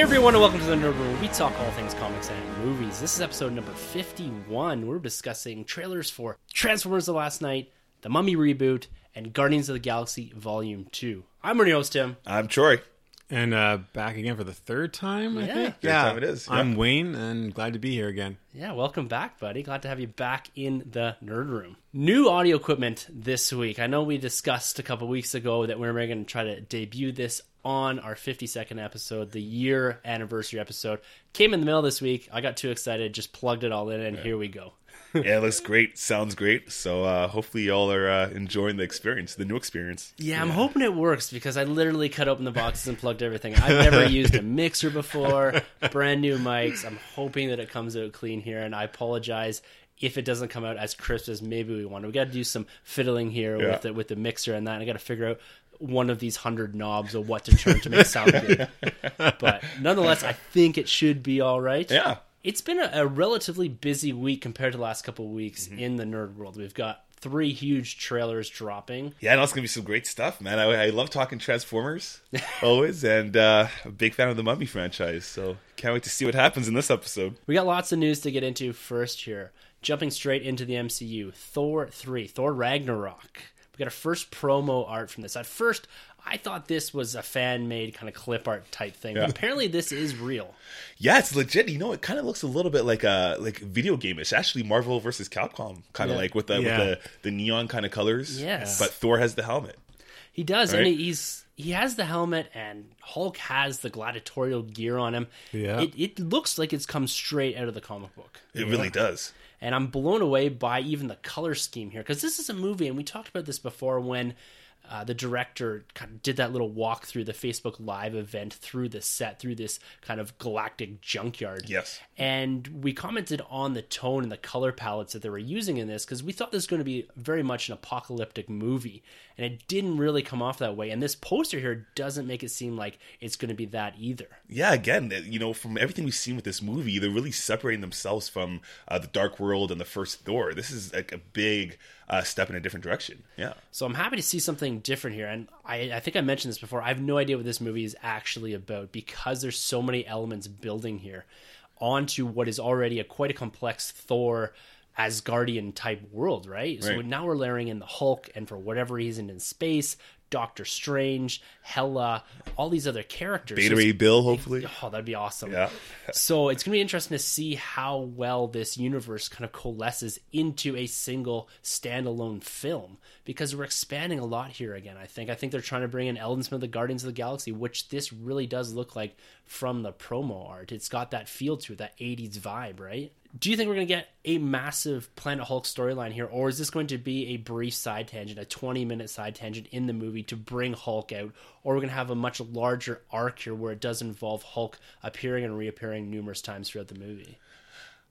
Hey everyone, and welcome to the Nerd Room. We talk all things comics and movies. This is episode number fifty-one. We're discussing trailers for Transformers: The Last Knight, The Mummy reboot, and Guardians of the Galaxy Volume Two. I'm your host Tim. I'm Troy. And uh, back again for the third time, I Yeah. think. Third time it is, I'm yeah. Wayne, and glad to be here again. Yeah, welcome back, buddy. Glad to have you back in the Nerd Room. New audio equipment this week. I know we discussed a couple weeks ago that we were going to try to debut this on our 52nd episode, the year anniversary episode. Came in the mail this week. I got too excited, just plugged it all in, and here we go. yeah, it looks great. Sounds great. So uh, hopefully y'all are uh, enjoying the experience, the new experience. Yeah, I'm hoping it works because I literally cut open the boxes and plugged everything. I've never used a mixer before, brand new mics. I'm hoping that it comes out clean here, and I apologize if it doesn't come out as crisp as maybe we want. We got to do some fiddling here Yeah. with the with the mixer and that. And I got to figure out one of these hundred knobs of what to turn to make sound good. but nonetheless, I think it should be all right. Yeah. It's been a, a relatively busy week compared to the last couple of weeks Mm-hmm. in the nerd world. We've got three huge trailers dropping. Yeah, and it's gonna be some great stuff, man. I, I love talking Transformers always, and uh, a big fan of the Mummy franchise. So can't wait to see what happens in this episode. We got lots of news to get into first here. Jumping straight into the MCU, Thor 3, Thor Ragnarok. We got a first promo art from this. At first, I thought this was a fan made kind of clip art type thing. Yeah. But apparently, this is real. Yeah, it's legit. You know, it kind of looks a little bit like a like video game. It's actually Marvel versus Capcom, kind of Yeah. like with the Yeah. with the, the neon kind of colors. Yes. but Thor has the helmet. He does, Right. and he's he has the helmet, and Hulk has the gladiatorial gear on him. Yeah. It, it looks like it's come straight out of the comic book. It really does. and I'm blown away by even the color scheme here because this is a movie, and we talked about this before when uh, the director kind of did that little walk through the Facebook Live event through the set, through this kind of galactic junkyard. Yes. And we commented on the tone and the color palettes that they were using in this because we thought this was going to be very much an apocalyptic movie, and it didn't really come off that way. And this poster here doesn't make it seem like it's going to be that either. yeah, again, you know, from everything we've seen with this movie, they're really separating themselves from uh, the Dark World and the first Thor. This is like a big uh, step in a different direction. Yeah, So I'm happy to see something different here. And I, I think I mentioned this before. I have no idea what this movie is actually about because there's so many elements building here onto what is already a quite a complex Thor Asgardian type world, right? So Right. now we're layering in the Hulk and for whatever reason in space, Doctor Strange, Hela, all these other characters. Beta Ray Bill, hopefully. Oh, that'd be awesome. Yeah. so it's going to be interesting to see how well this universe kind of coalesces into a single standalone film because we're expanding a lot here again. I think. I think they're trying to bring in Eldon Smith, the Guardians of the Galaxy, which this really does look like from the promo art. It's got that feel to it, that 80s vibe, right? Do you think we're going to get a massive Planet Hulk storyline here, or is this going to be a brief side tangent, a 20 minute side tangent in the movie to bring Hulk out, or we're going to have a much larger arc here where it does involve Hulk appearing and reappearing numerous times throughout the movie?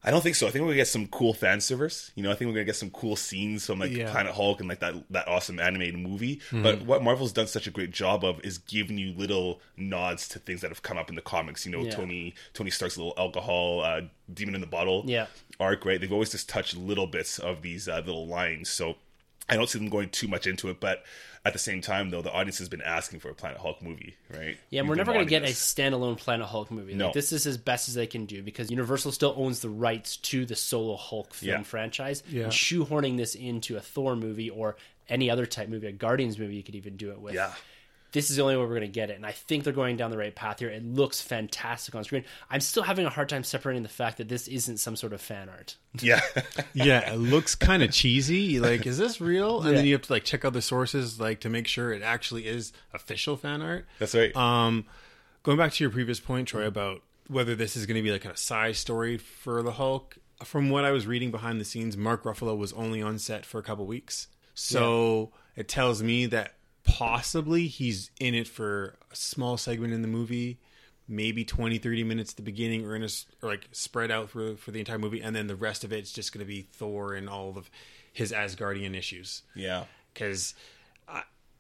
I don't think so. I think we're gonna get some cool fan service. You know, I think we're gonna get some cool scenes from like Yeah. Planet Hulk and like that that awesome animated movie. But what Marvel's done such a great job of is giving you little nods to things that have come up in the comics. You know, Yeah. Tony Tony Stark's little alcohol uh, demon in the bottle Yeah. arc. Right? They've always just touched little bits of these uh, little lines. So I don't see them going too much into it, but. At the same time, though, the audience has been asking for a Planet Hulk movie, right? Yeah, and We've we're never going to wanting get a standalone Planet Hulk movie. No. Like, this is as best as they can do because Universal still owns the rights to the solo Hulk film Yeah. franchise. Yeah. And shoehorning this into a Thor movie or any other type movie, a Guardians movie, you could even do it with. Yeah. This is the only way we're going to get it. And I think they're going down the right path here. It looks fantastic on screen. I'm still having a hard time separating the fact that this isn't some sort of fan art. Yeah. Yeah, it looks kind of cheesy. Like, is this real? And Yeah. then you have to like check other sources, like to make sure it actually is official fan art. That's right. Um, going back to your previous point, Troy, about whether this is going to be like a side story for the Hulk. From what I was reading behind the scenes, Mark Ruffalo was only on set for a couple weeks, so it tells me that possibly he's in it for a small segment in the movie, maybe 20, 30 minutes at the beginning, or in a or like spread out for for the entire movie, and then the rest of it's just going to be Thor and all of his Asgardian issues. Yeah. because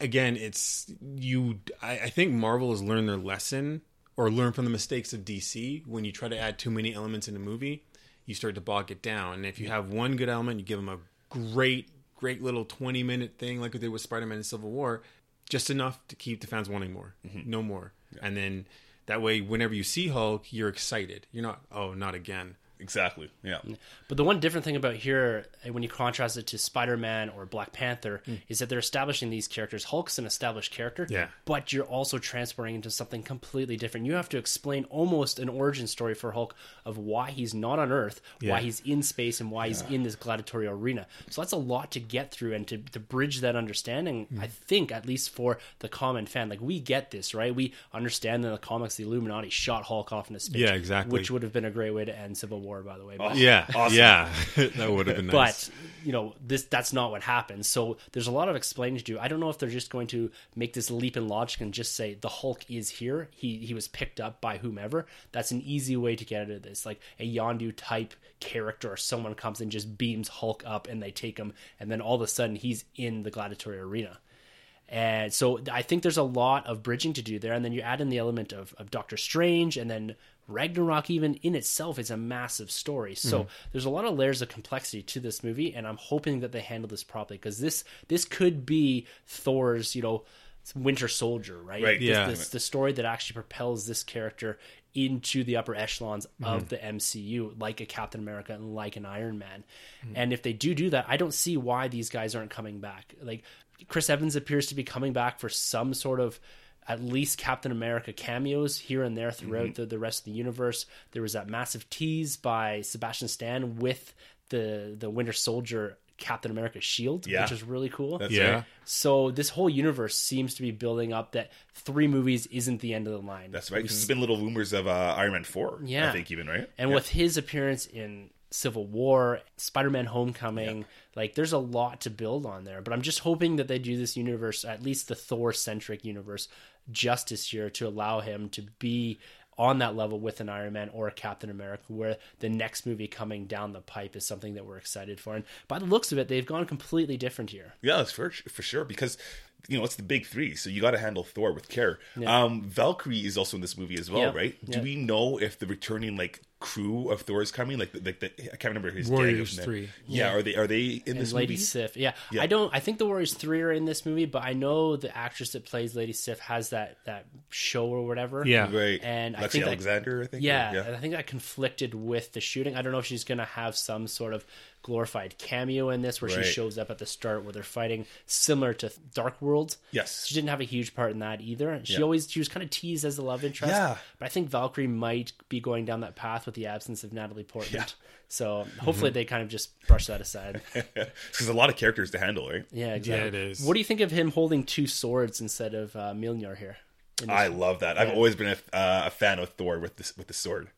again it's you I, I think marvel has learned their lesson or learned from the mistakes of dc when you try to add too many elements in a movie you start to bog it down. And if you have one good element you give them a great great little 20 minute thing like we did with spider-man and civil war just enough to keep the fans wanting more mm-hmm. no more and then That way, whenever you see Hulk, you're excited. You're not, oh, not again. Exactly. Yeah. But the one different thing about here, uh, when you contrast it to Spider Man or Black Panther, is that they're establishing these characters. Hulk's an established character, Yeah. but you're also transporting into something completely different. You have to explain almost an origin story for Hulk of why he's not on Earth, why he's in space, and why he's in this gladiatorial arena. So that's a lot to get through and to, to bridge that understanding, I think, at least for the common fan. Like, we get this, right? We understand in the comics the Illuminati shot Hulk off into space. Yeah, exactly. Which would have been a great way to end Civil War, by the way. But- Yeah, Awesome. yeah, that would have been nice. but you know this that's not what happens so there's a lot of explaining to do i don't know if they're just going to make this leap in logic and just say the hulk is here he he was picked up by whomever that's an easy way to get out of this like a yondu type character or someone comes and just beams hulk up and they take him and then all of a sudden he's in the gladiatorial arena and so I think there's a lot of bridging to do there. And then you add in the element of, of Doctor Strange, and then Ragnarok, even in itself, is a massive story. So mm. there's a lot of layers of complexity to this movie, and I'm hoping that they handle this properly because this this could be Thor's, you know, Winter Soldier, right? Right. This- Yeah. this- the story that actually propels this character into the upper echelons of mm-hmm. the MCU, like a Captain America and like an Iron Man. Mm. And if they do do that, I don't see why these guys aren't coming back. Like Chris Evans appears to be coming back for some sort of at least Captain America cameos here and there throughout the, the rest of the universe. There was that massive tease by Sebastian Stan with the the Winter Soldier Captain America shield, Yeah. which is really cool. That's Yeah. right. So this whole universe seems to be building up that three movies isn't the end of the line. That's right. 'cause there's been little rumors of uh, Iron Man four. Yeah. I think even right. and Yeah. with his appearance in Civil War, Spider-Man: Homecoming, like there's a lot to build on there. But I'm just hoping that they do this universe, at least the Thor-centric universe, justice here to allow him to be on that level with an Iron Man or a Captain America, where the next movie coming down the pipe is something that we're excited for. And by the looks of it, they've gone completely different here. Yeah, that's for for sure because you know it's the big three, so you got to handle Thor with care. Um, Valkyrie is also in this movie as well, Yeah, right? yeah. Do we know if the returning like crew of Thor is coming? Like, like the, I can't remember his Warriors gang. three. Yeah, are they are they in and this Lady movie? Sif. Yeah. Yeah. I don't. I think the Warriors three are in this movie, but I know the actress that plays Lady Sif has that that show or whatever. Yeah. Right, And I Lexi think that- Alexander, I think. Yeah, or- and I think that conflicted with the shooting. I don't know if she's going to have some sort of glorified cameo in this, where Right. she shows up at the start where they're fighting, similar to Dark World. Yes. she didn't have a huge part in that either. She Yeah. always she was kind of teased as the love interest. Yeah. but I think Valkyrie might be going down that path with the absence of Natalie Portman. Yeah. So Mm-hmm. hopefully they kind of just brush that aside. Because a lot of characters to handle, right? Yeah, exactly. it is. What do you think of him holding two swords instead of uh, Mjolnir here? I love that. I've always been a, uh, a fan of Thor with this with the sword.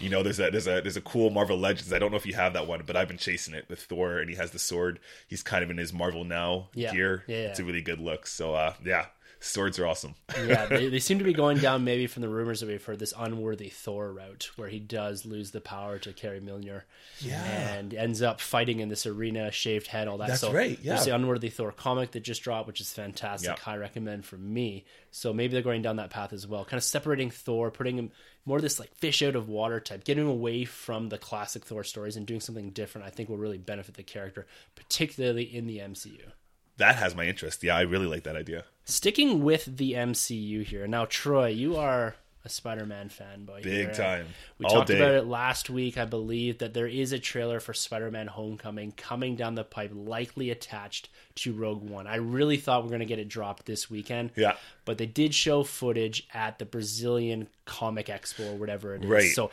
You know, there's a there's a there's a cool Marvel Legends. I don't know if you have that one, but I've been chasing it with Thor, and he has the sword. He's kind of in his Marvel now Yeah. gear. Yeah, It's a really good look. So uh, yeah, swords are awesome. yeah, they, they seem to be going down maybe from the rumors that we've heard this unworthy Thor route where he does lose the power to carry Mjolnir. Yeah. And ends up fighting in this arena, shaved head, all that. That's so right, yeah. There's the unworthy Thor comic that just dropped, which is fantastic. Yeah. High recommend from me. So maybe they're going down that path as well. Kind of separating Thor, putting him more this like fish out of water type, getting away from the classic Thor stories and doing something different, I think will really benefit the character, particularly in the MCU. That has my interest. Yeah, I really like that idea. Sticking with the MCU here. Now, Troy, you are a Spider-Man fanboy. Big here. time. We All talked day. about it last week, I believe, that there is a trailer for Spider-Man Homecoming coming down the pipe, likely attached to Rogue One. I really thought we are going to get it dropped this weekend. Yeah. But they did show footage at the Brazilian Comic Expo or whatever it is. Right. So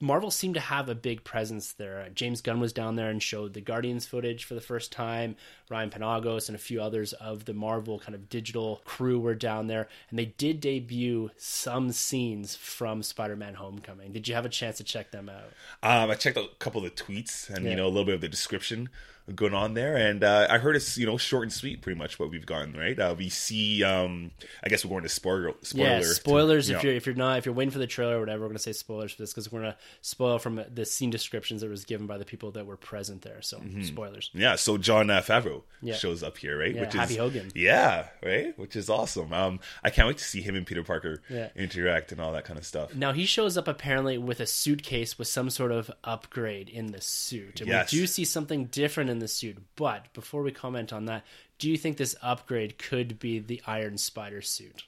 Marvel seemed to have a big presence there. Uh, James Gunn was down there and showed the Guardians footage for the first time. Ryan Penagos and a few others of the Marvel kind of digital crew were down there, and they did debut some scenes from Spider-Man: Homecoming. Did you have a chance to check them out? Um, I checked a couple of the tweets and Yeah. you know a little bit of the description going on there, and uh, I heard it's you know short and sweet, pretty much what we've gotten right. Uh, we see, um, I guess we're going to spoiler spoiler yeah, spoilers. to- if yeah. you're if you're not if you're waiting for the trailer or whatever, we're gonna say spoilers for this because we're gonna spoil from the scene descriptions that was given by the people that were present there. So spoilers. Yeah, so Jon uh, Favreau Yeah. shows up here, right? Yeah, Happy is Hogan. Yeah, right, which is awesome. Um, I can't wait to see him and Peter Parker Yeah. interact and all that kind of stuff. Now he shows up apparently with a suitcase with some sort of upgrade in the suit. And Yes. we do see something different in the suit. But before we comment on that, do you think this upgrade could be the Iron Spider suit?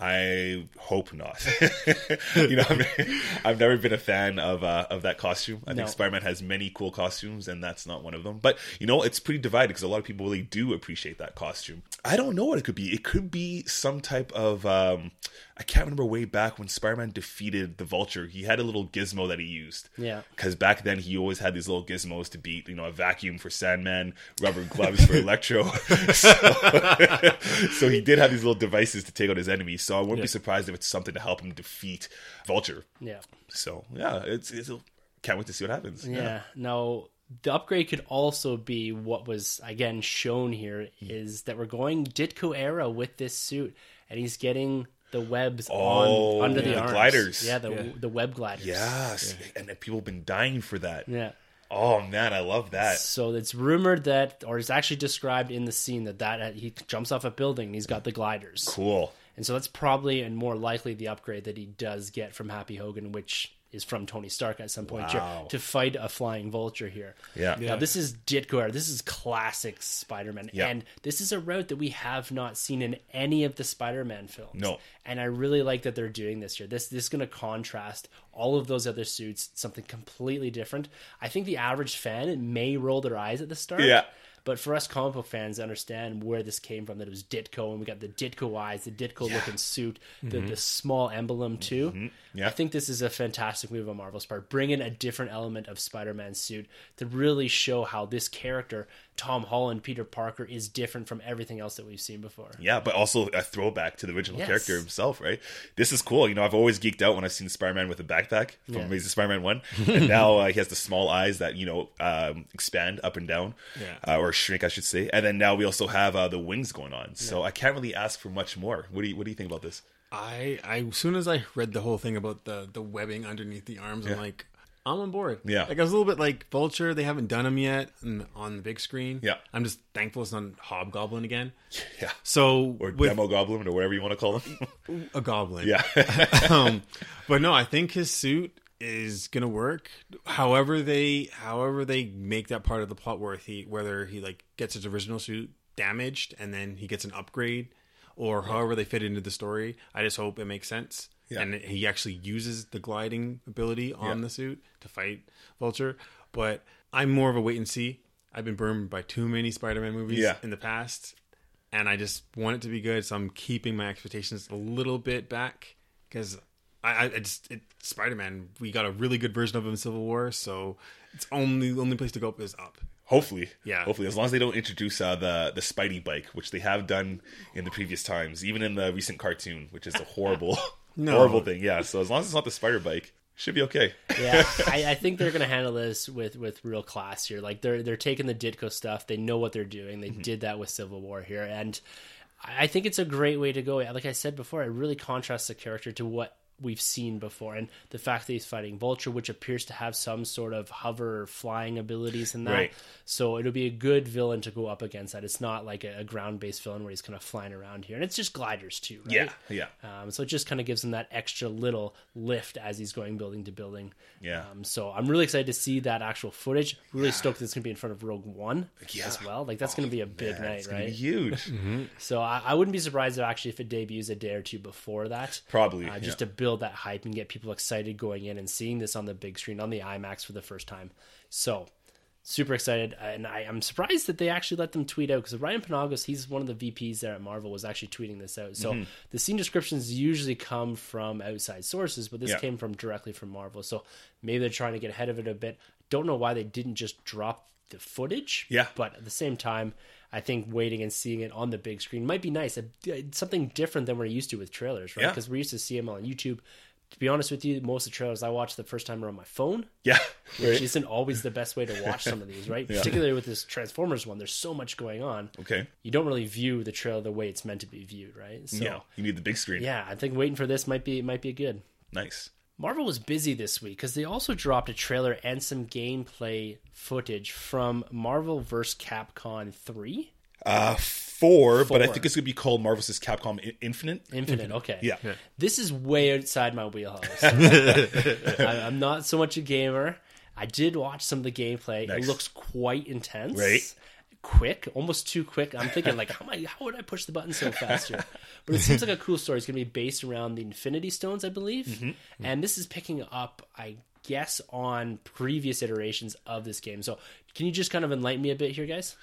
I hope not. you know, I've, I've never been a fan of uh, of that costume. I No. think Spider Man has many cool costumes, and that's not one of them. But you know, it's pretty divided because a lot of people really do appreciate that costume. I don't know what it could be. It could be some type of. Um, I can't remember way back when Spider Man defeated the Vulture. He had a little gizmo that he used. Yeah. Because back then he always had these little gizmos to beat. You know, a vacuum for Sandman, rubber gloves for Electro. so, so he did have these little devices to take out his enemies. So I wouldn't be surprised if it's something to help him defeat Vulture. Yeah. So yeah, it's, it's can't wait to see what happens. Yeah. Now, the upgrade could also be what was again shown here hmm. is that we're going Ditko era with this suit, and he's getting the webs Oh, on under the, the arms. gliders. Yeah, the Yeah. the web gliders. Yes, and then people have been dying for that. Yeah. Oh man, I love that. So it's rumored that, or it's actually described in the scene that that he jumps off a building and he's got the gliders, Cool. and so that's probably and more likely the upgrade that he does get from Happy Hogan, which is from Tony Stark at some point here, Wow. to fight a flying vulture here. Yeah. Now this is Ditko. This is classic Spider-Man, Yeah. and this is a route that we have not seen in any of the Spider-Man films. No. and I really like that they're doing this here. This this is going to contrast all of those other suits, something completely different. I think the average fan may roll their eyes at the start. Yeah. But for us comic book fans understand where this came from, that it was Ditko, and we got the Ditko eyes, the Ditko looking suit, the, mm-hmm. the small emblem too. Mm-hmm. Yeah. I think this is a fantastic move on Marvel's part. Bring in a different element of Spider-Man's suit to really show how this character, Tom Holland, Peter Parker, is different from everything else that we've seen before. Yeah, but also a throwback to the original Yes. character himself, right? This is cool. You know, I've always geeked out when I've seen Spider-Man with a backpack from Yeah. Amazing Spider-Man One, and now uh, he has the small eyes that you know um, expand up and down, Yeah. uh, or shrink, I should say. And then now we also have uh, the wings going on. So I can't really ask for much more. What do you What do you think about this? I, I, as soon as I read the whole thing about the the webbing underneath the arms, I'm like, I'm on board. Yeah. like I was a little bit like Vulture. They haven't done them yet on the big screen. Yeah. I'm just thankful it's not Hobgoblin again. Yeah, So or with Demogoblin or whatever you want to call him. a goblin. yeah, um, but no, I think his suit is gonna work. However they, however they make that part of the plot where he, whether he like gets his original suit damaged and then he gets an upgrade, or however they fit into the story. I just hope it makes sense. Yeah. And he actually uses the gliding ability on Yeah. the suit to fight Vulture. But I'm more of a wait and see. I've been burned by too many Spider-Man movies Yeah. in the past, and I just want it to be good. So I'm keeping my expectations a little bit back because I, I just it, Spider-Man. We got a really good version of him in Civil War, so it's only the only place to go up is up. Hopefully, Yeah. Hopefully, as long as they don't introduce uh, the the Spidey bike, which they have done in the previous times, even in the recent cartoon, which is a horrible, No. horrible thing. Yeah. So as long as it's not the spider bike, should be okay. yeah, I, I think they're going to handle this with with real class here. Like they're they're taking the Ditko stuff. They know what they're doing. They mm-hmm. did that with Civil War here, and I think it's a great way to go. Like I said before, it really contrasts the character to what we've seen before, and the fact that he's fighting Vulture, which appears to have some sort of hover flying abilities in that. Right. So it'll be a good villain to go up against. That it's not like a, a ground based villain where he's kind of flying around here, and it's just gliders too. Right? Yeah. Yeah. Um, so it just kind of gives him that extra little lift as he's going building to building. Yeah. Um, so I'm really excited to see that actual footage. Really stoked that it's going to be in front of Rogue One Yeah. as well. Like that's going to be a big Man, night, it's gonna right? be huge. So I, I wouldn't be surprised if actually if it debuts a day or two before that. Probably, uh, just yeah. to build that hype and get people excited going in and seeing this on the big screen on the IMAX for the first time. So super excited, and I, I'm surprised that they actually let them tweet out because Ryan Penagos, he's one of the VPs there at Marvel, was actually tweeting this out. So Mm-hmm. the scene descriptions usually come from outside sources, but this Yeah. came from directly from Marvel. So maybe they're trying to get ahead of it a bit. Don't know why they didn't just drop the footage. Yeah. but at the same time. I think waiting and seeing it on the big screen might be nice. Something different than we're used to with trailers, right? Yeah. Because we're used to see them on YouTube. To be honest with you, most of the trailers I watch the first time are on my phone, Yeah. which isn't always the best way to watch some of these, right? Particularly with this Transformers one, there's so much going on. Okay. You don't really view the trailer the way it's meant to be viewed, right? So, yeah. You need the big screen. yeah, I think waiting for this might be might be good. Nice. Marvel was busy this week because they also dropped a trailer and some gameplay footage from Marvel vs. Capcom 3. Uh, four, but I think it's gonna be called Marvel vs. Capcom I- Infinite. Infinite, okay. Yeah. This is way outside my wheelhouse. I, I'm not so much a gamer. I did watch some of the gameplay. Nice. It looks quite intense. Right. Quick, almost too quick. I'm thinking like, how am I, how would I push the button so fast here? But it seems like a cool story. It's going to be based around the Infinity Stones, I believe, Mm-hmm. and this is picking up, I guess, on previous iterations of this game. So, can you just kind of enlighten me a bit here, guys?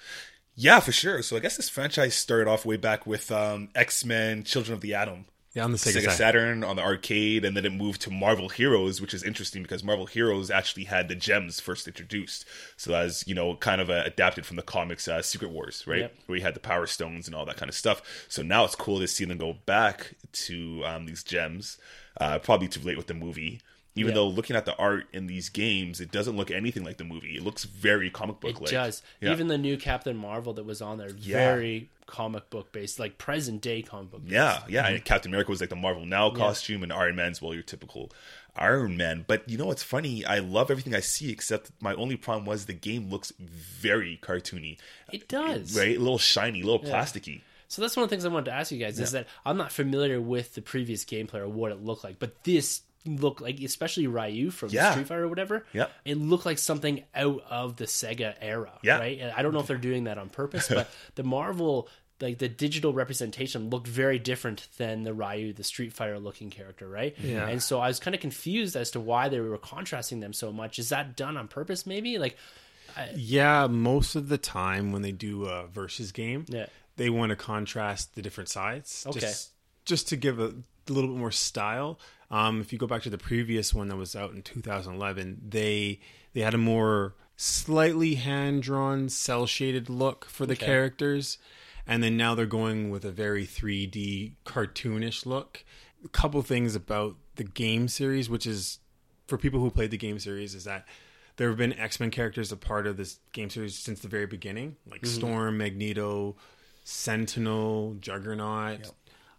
Yeah, for sure. So I guess this franchise started off way back with um, X Men: Children of the Atom. Yeah, on the Sega, Sega. Saturn on the arcade, and then it moved to Marvel Heroes, which is interesting because Marvel Heroes actually had the gems first introduced. So that was, you know, kind of uh, adapted from the comics uh, Secret Wars, right? Yep. Where you had the Power Stones and all that kind of stuff. So now it's cool to see them go back to um, these gems, uh, probably too late with the movie. Even Yeah. though looking at the art in these games, it doesn't look anything like the movie. It looks very comic book It like. does. Yeah. Even the new Captain Marvel that was on there, Yeah. very comic book based, like present day comic book. Yeah, yeah. And Captain America was like the Marvel Now costume, and Iron Man's well your typical Iron Man. But you know what's funny? I love everything I see, except my only problem was the game looks very cartoony, It does. right? A little shiny, a little plasticky. So that's one of the things I wanted to ask you guys is that I'm not familiar with the previous gameplay or what it looked like, but this looked like, especially Ryu from Yeah. Street Fighter or whatever. Yep. It looked like something out of the Sega era. Yeah. Right. And I don't know if they're doing that on purpose, but the Marvel. Like the digital representation looked very different than the Ryu, the Street Fighter looking character, right? Yeah. And so I was kind of confused as to why they were contrasting them so much. Is that done on purpose, maybe? Like, Yeah, most of the time when they do a versus game, Yeah. they want to contrast the different sides. Okay. Just, just to give a, little bit more style. Um, if you go back to the previous one that was out in 2011, they they had a more slightly hand drawn, cel shaded look for the Okay. characters, and then now they're going with a very 3D cartoonish look. A couple things about the game series, which is for people who played the game series, is that there have been X Men characters a part of this game series since the very beginning, like Storm, Magneto, Sentinel, Juggernaut,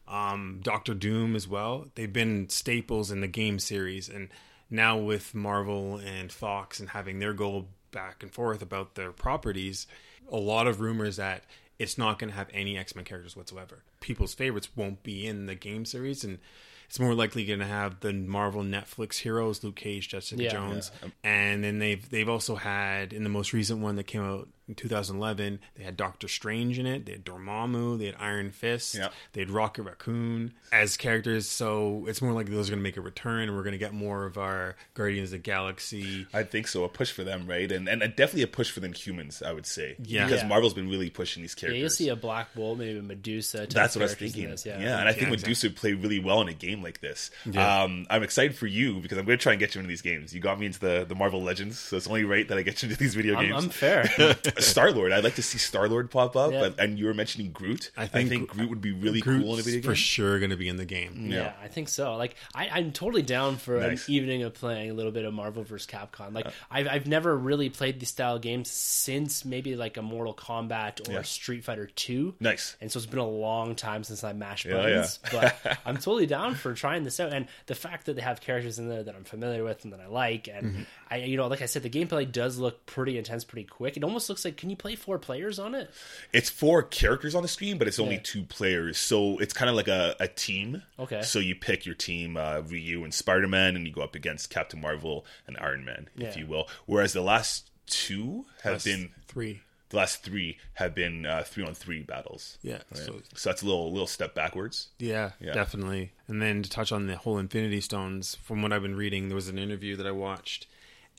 um, Doctor Doom as well. They've been staples in the game series, and now with Marvel and Fox and having their go back and forth about their properties, a lot of rumors that it's not going to have any X Men characters whatsoever. People's favorites won't be in the game series, and it's more likely going to have the Marvel Netflix heroes, Luke Cage, Jessica Yeah. Jones, and then they've they've also had in the most recent one that came out in 2011, they had Doctor Strange in it, they had Dormammu, they had Iron Fist, Yeah. they had Rocket Raccoon as characters. So it's more like those are going to make a return, and we're going to get more of our Guardians of the Galaxy. I think so. A push for them, right? And and definitely a push for the Inhumans, I would say. Yeah. Because Yeah. Marvel's been really pushing these characters. yeah, you'll see a Black Bolt, maybe Medusa. type That's what I was thinking. this, yeah. and I think Yeah, Medusa would play really well in a game like this. Yeah. Um, I'm excited for you because I'm going to try and get you into these games. You got me into the, the Marvel Legends, so it's only right that I get you into these video I'm, games. I'm fair. Star Lord, I'd like to see Star Lord pop up, Yeah. but and you were mentioning Groot. I I think think, Groot would be really Groot's cool in a video game. for sure going to be in the game. Yeah, I think so. Like, I, I'm totally down for Nice. an evening of playing a little bit of Marvel vs. Capcom. Like, I've, I've never really played these style games since maybe like a Mortal Kombat or Yeah. Street Fighter 2. Nice. And so it's been a long time since I mashed Yeah, buttons. but I'm totally down for trying this out. And the fact that they have characters in there that I'm familiar with and that I like, and Mm-hmm. I, you know, like I said, the gameplay does look pretty intense, pretty quick. It almost looks like, can you play four players on it? It's four characters on the screen, but it's only Yeah. two players. So it's kind of like a, a team. Okay. So you pick your team, uh, Ryu and Spider Man, and you go up against Captain Marvel and Iron Man, if you will. Whereas the last two have That's been three. the last three have been uh, three on three battles. Yeah, Right? so- So, that's a little little step backwards. Yeah, Yeah. definitely. And then to touch on the whole Infinity Stones, from what I've been reading, there was an interview that I watched,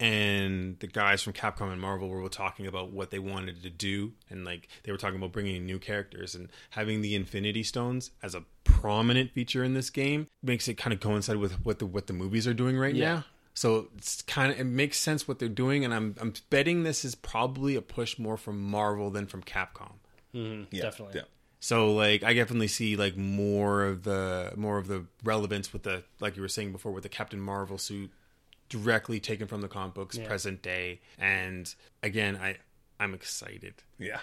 and the guys from Capcom and Marvel were talking about what they wanted to do, and like they were talking about bringing in new characters and having the Infinity Stones as a prominent feature in this game makes it kind of coincide with what the what the movies are doing right Yeah. now. So it's kind of it makes sense what they're doing, and I'm I'm betting this is probably a push more from Marvel than from Capcom. Mm-hmm. Yeah, Definitely. Yeah. So like I definitely see like more of the more of the relevance with the like you were saying before with the Captain Marvel suit directly taken from the comic books Yeah. present day and again I I'm excited. Yeah.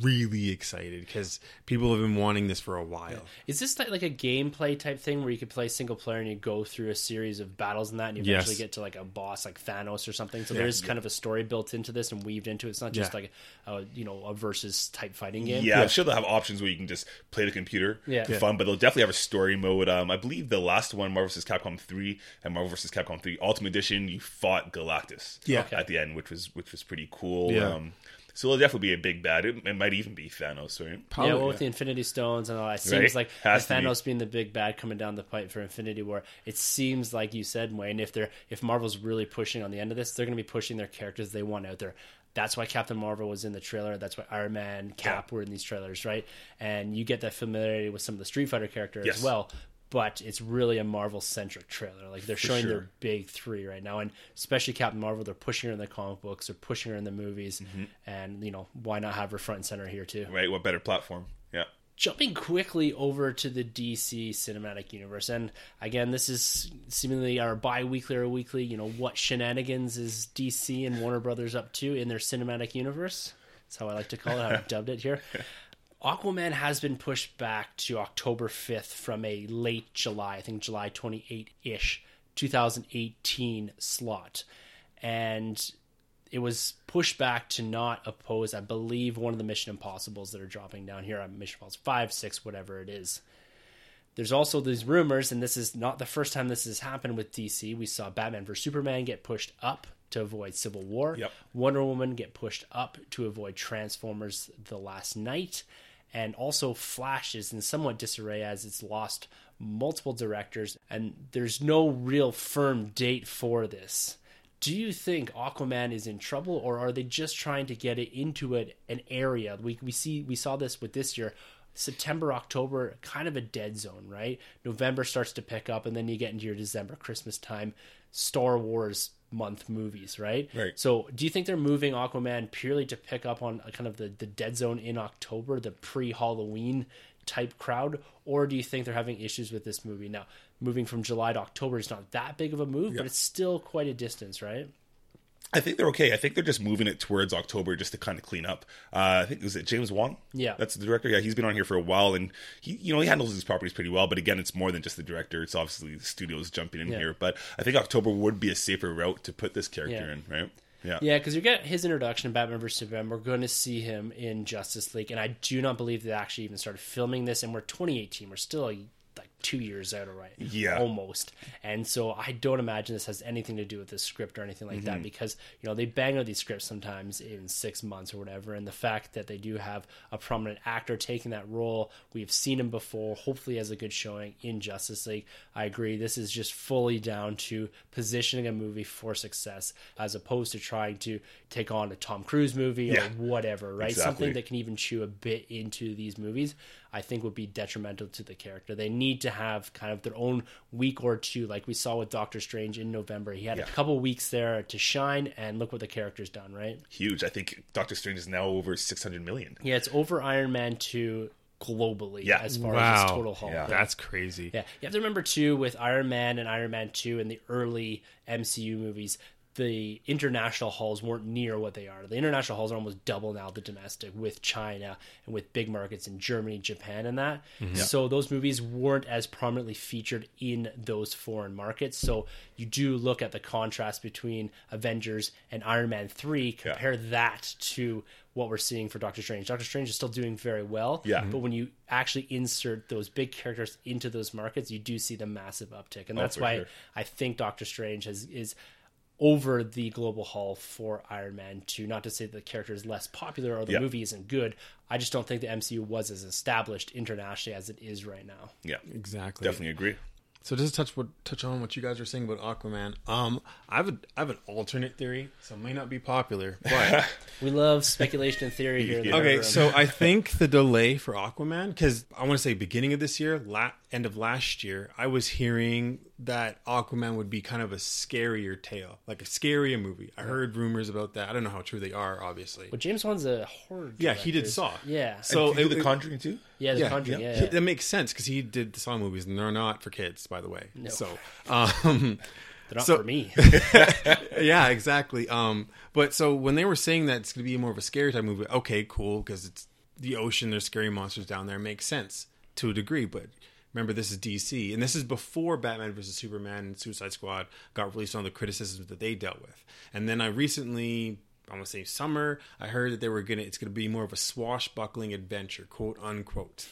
Really excited because people have been wanting this for a while. Is this like like a gameplay type thing where you could play single player and you go through a series of battles and that, and you Yes. eventually get to like a boss like Thanos or something? So there's kind of a story built into this and weaved into it. It's not just Yeah. like a you know a versus type fighting game. Yeah, I'm sure they'll have options where you can just play the computer Yeah. for Yeah. fun, but they'll definitely have a story mode. Um, I believe the last one, Marvel vs. Capcom 3 and Marvel vs. Capcom 3 Ultimate Edition, you fought Galactus Yeah. Okay. at the end, which was which was pretty cool. Yeah. Um, So it'll definitely be a big bad. It, it might even be Thanos, right? yeah, well, with the Infinity Stones and all that, it seems Right? like Has with to be. Thanos being the big bad coming down the pipe for Infinity War, it seems like you said, Wayne. If they're if Marvel's really pushing on the end of this, they're going to be pushing their characters they want out there. That's why Captain Marvel was in the trailer. That's why Iron Man, Cap were in these trailers, right? And you get that familiarity with some of the Street Fighter characters Yes. as well. But it's really a Marvel centric trailer. Like they're showing sure. their big three right now, and especially Captain Marvel. They're pushing her in the comic books. They're pushing her in the movies, Mm-hmm. and you know why not have her front and center here too? Right? What better platform? Yeah. jumping quickly over to the DC cinematic universe, and again, this is seemingly our bi-weekly or weekly. You know, what shenanigans is DC and Warner Brothers up to in their cinematic universe? That's how I like to call it. I've dubbed it here. Aquaman has been pushed back to October 5th from a late July, I think July 28 ish, 2018 slot. And it was pushed back to not oppose, I believe, one of the Mission Impossibles that are dropping down here on Mission Impossible 5, 6, whatever it is. There's also these rumors, and this is not the first time this has happened with DC. We saw Batman vs Superman get pushed up to avoid Civil War. Yep. Wonder Woman get pushed up to avoid Transformers The Last Knight. And also Flash is in somewhat disarray as it's lost multiple directors, and there's no real firm date for this. Do you think Aquaman is in trouble, or are they just trying to get it into a, an area? We we see we saw this with this year. September, October, kind of a dead zone, right? November starts to pick up, and then you get into your December, Christmas time, Star Wars month movies, right? Right. So, do you think they're moving Aquaman purely to pick up on uh, kind of the, the dead zone in October, the pre Halloween type crowd, or do you think they're having issues with this movie? Now, moving from July to October is not that big of a move, but it's still quite a distance, right? I think they're okay. I think they're just moving it towards October just to kind of clean up. Uh, I think was it James Wan? Yeah. that's the director. Yeah, he's been on here for a while, and he, you know, he handles his properties pretty well. But again, it's more than just the director. It's obviously the studios jumping in Yeah. here. But I think October would be a safer route to put this character Yeah. in, right? Yeah. Yeah, because you get his introduction in Batman vs Superman. We're going to see him in Justice League, and I do not believe they actually even started filming this. And we're 2018. We're still like two years out, right? Yeah. almost. And so I don't imagine this has anything to do with the script or anything like Mm-hmm. that, because you know they bang out these scripts sometimes in six months or whatever. And the fact that they do have a prominent actor taking that role, we've seen him before. Hopefully, has a good showing in Justice League. I agree. This is just fully down to positioning a movie for success, as opposed to trying to take on a Tom Cruise movie Yeah. or whatever. Right? Exactly. Something that can even chew a bit into these movies. I think would be detrimental to the character. They need to have kind of their own week or two, like we saw with Doctor Strange in November. He had a couple weeks there to shine, and look what the character's done, right? Huge. I think Doctor Strange is now over six hundred million. Yeah, it's over Iron Man 2 globally Yeah. as far as Wow. its total haul. Yeah. That's crazy. Yeah, you have to remember too with Iron Man and Iron Man Two and the early MCU movies, the international hauls weren't near what they are. The international hauls are almost double now the domestic with China and with big markets in Germany, Japan, and that. Mm-hmm. So those movies weren't as prominently featured in those foreign markets. So you do look at the contrast between Avengers and Iron Man Three. Compare that to what we're seeing for Doctor Strange. Doctor Strange is still doing very well. Yeah. But mm-hmm. when you actually insert those big characters into those markets, you do see the massive uptick, and Oh, that's for why sure. I think Doctor Strange has is over the global haul for Iron Man 2. Not to say the character is less popular or the Yeah. movie isn't good. I just don't think the MCU was as established internationally as it is right now. Yeah, Exactly. definitely agree. So just to touch what touch on what you guys are saying about Aquaman. Um, I have a I have an alternate theory, so it may not be popular, but We love speculation and theory here. in the okay. room. So I think the delay for Aquaman, because I want to say beginning of this year, la- end of last year, I was hearing that Aquaman would be kind of a scarier tale, like a scarier movie. I heard rumors about that. I don't know how true they are, obviously. but James Wan's a horror. Yeah, he did. Saw. Yeah, So So it, it- the Conjuring too. yeah, the yeah, Conjuring. Yeah, He- yeah. that makes sense because he did the Saw movies, and they're not for kids, by the way. No. So, um, They're not so- for me. yeah, exactly. Um, but so when they were saying that it's going to be more of a scary type movie, okay, cool, because it's the ocean, there's scary monsters down there, makes sense to a degree. But remember, this is DC, and this is before Batman vs Superman and Suicide Squad got released on the criticisms that they dealt with. And then I recently. I want to say summer. I heard that they were gonna. It's gonna be more of a swashbuckling adventure, quote unquote.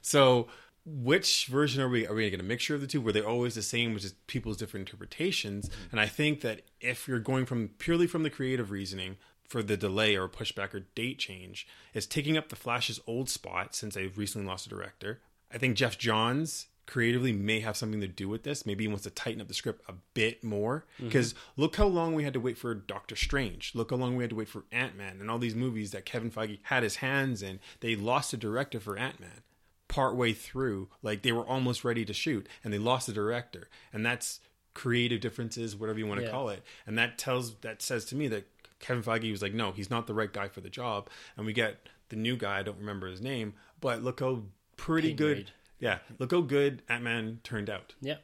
So, which version are we? Are we to get a mixture of the two? Were they always the same, which is people's different interpretations? And I think that if you're going from purely from the creative reasoning, for the delay or pushback or date change is taking up the Flash's old spot since they've recently lost a director. I think Geoff Johns creatively may have something to do with this. Maybe he wants to tighten up the script a bit more. Mm-hmm. Because look how long we had to wait for Doctor Strange. Look how long we had to wait for Ant Man and all these movies that Kevin Feige had his hands in. They lost a director for Ant Man partway through. Like they were almost ready to shoot and they lost the director. And that's creative differences, whatever you want to Yeah. call it. And that tells that says to me that Kevin Feige was like, no, he's not the right guy for the job. And we get the new guy, I don't remember his name, but look how pretty good yeah, look how good Ant Man turned out. Yeah.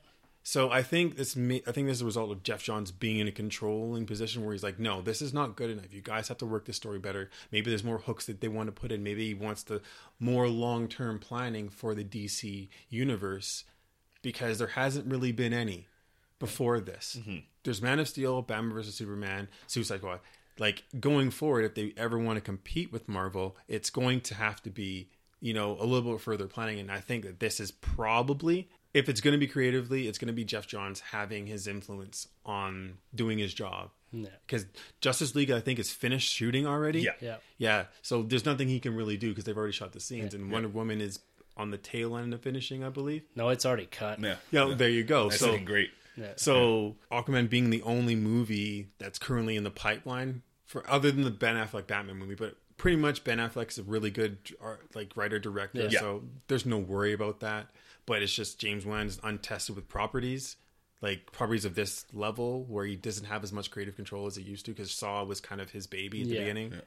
So I think this, I think this is a result of Geoff Johns being in a controlling position where he's like, no, this is not good enough. You guys have to work this story better. Maybe there's more hooks that they want to put in. Maybe he wants the more long term planning for the DC universe because there hasn't really been any before this. Mm-hmm. There's Man of Steel, Batman vs Superman, Suicide Squad. Like going forward, if they ever want to compete with Marvel, it's going to have to be you know a little bit further planning. And I think that this is probably if it's going to be creatively, it's going to be Geoff Johns having his influence on doing his job. Yeah. Because Justice League, I think, is finished shooting already. Yeah. Yeah. Yeah. So there's nothing he can really do because they've already shot the scenes, and Wonder Woman is on the tail end of finishing, I believe. No, it's already cut. Yeah. Yeah, there you go. That's so looking great. so Aquaman being the only movie that's currently in the pipeline for other than the Ben Affleck Batman movie, but pretty much Ben Affleck's a really good art, like writer director, Yeah. so there's no worry about that. But it's just James Wan's untested with properties, like properties of this level where he doesn't have as much creative control as he used to because Saw was kind of his baby at the Yeah. beginning.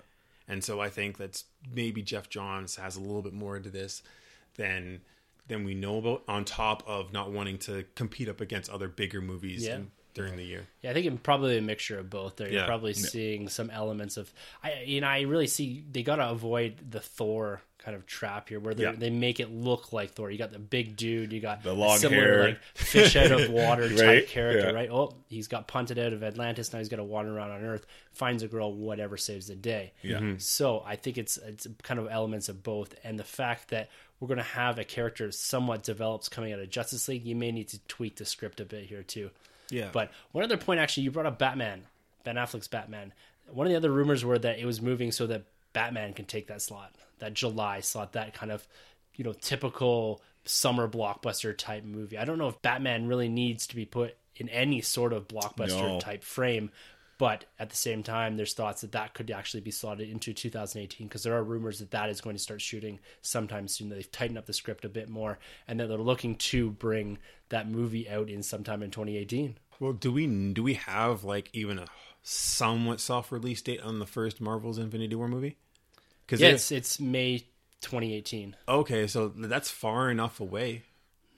And so I think that's maybe Geoff Johns has a little bit more into this than than we know about. On top of not wanting to compete up against other bigger movies Yeah. In, during the year. Yeah, I think it's probably a mixture of both. There, you're Yeah. probably seeing some elements of. I, you know, I really see they got to avoid the Thor kind of trap here, where they Yeah. they make it look like Thor. You got the big dude, you got The a long similar hair. like fish out of water type character, yeah. right? Oh, he's got punted out of Atlantis. Now he's got to wander around on Earth, finds a girl, whatever saves the day. Yeah. Mm-hmm. So I think it's it's kind of elements of both, and the fact that we're going to have a character somewhat develops coming out of Justice League, you may need to tweak the script a bit here too. Yeah. But one other point, actually, you brought up Batman, Ben Affleck's Batman. One of the other rumors were that it was moving so that Batman can take that slot, that July slot, that kind of, you know, typical summer blockbuster type movie. I don't know if Batman really needs to be put in any sort of blockbuster No. type frame. But at the same time, there's thoughts that that could actually be slotted into 2018 because there are rumors that that is going to start shooting sometime soon. That they've tightened up the script a bit more and that they're looking to bring that movie out in sometime in 2018. Well, do we do we have like even a somewhat soft release date on the first Marvel's Infinity War movie? Because Yeah, it's, it's May 2018. okay, so that's far enough away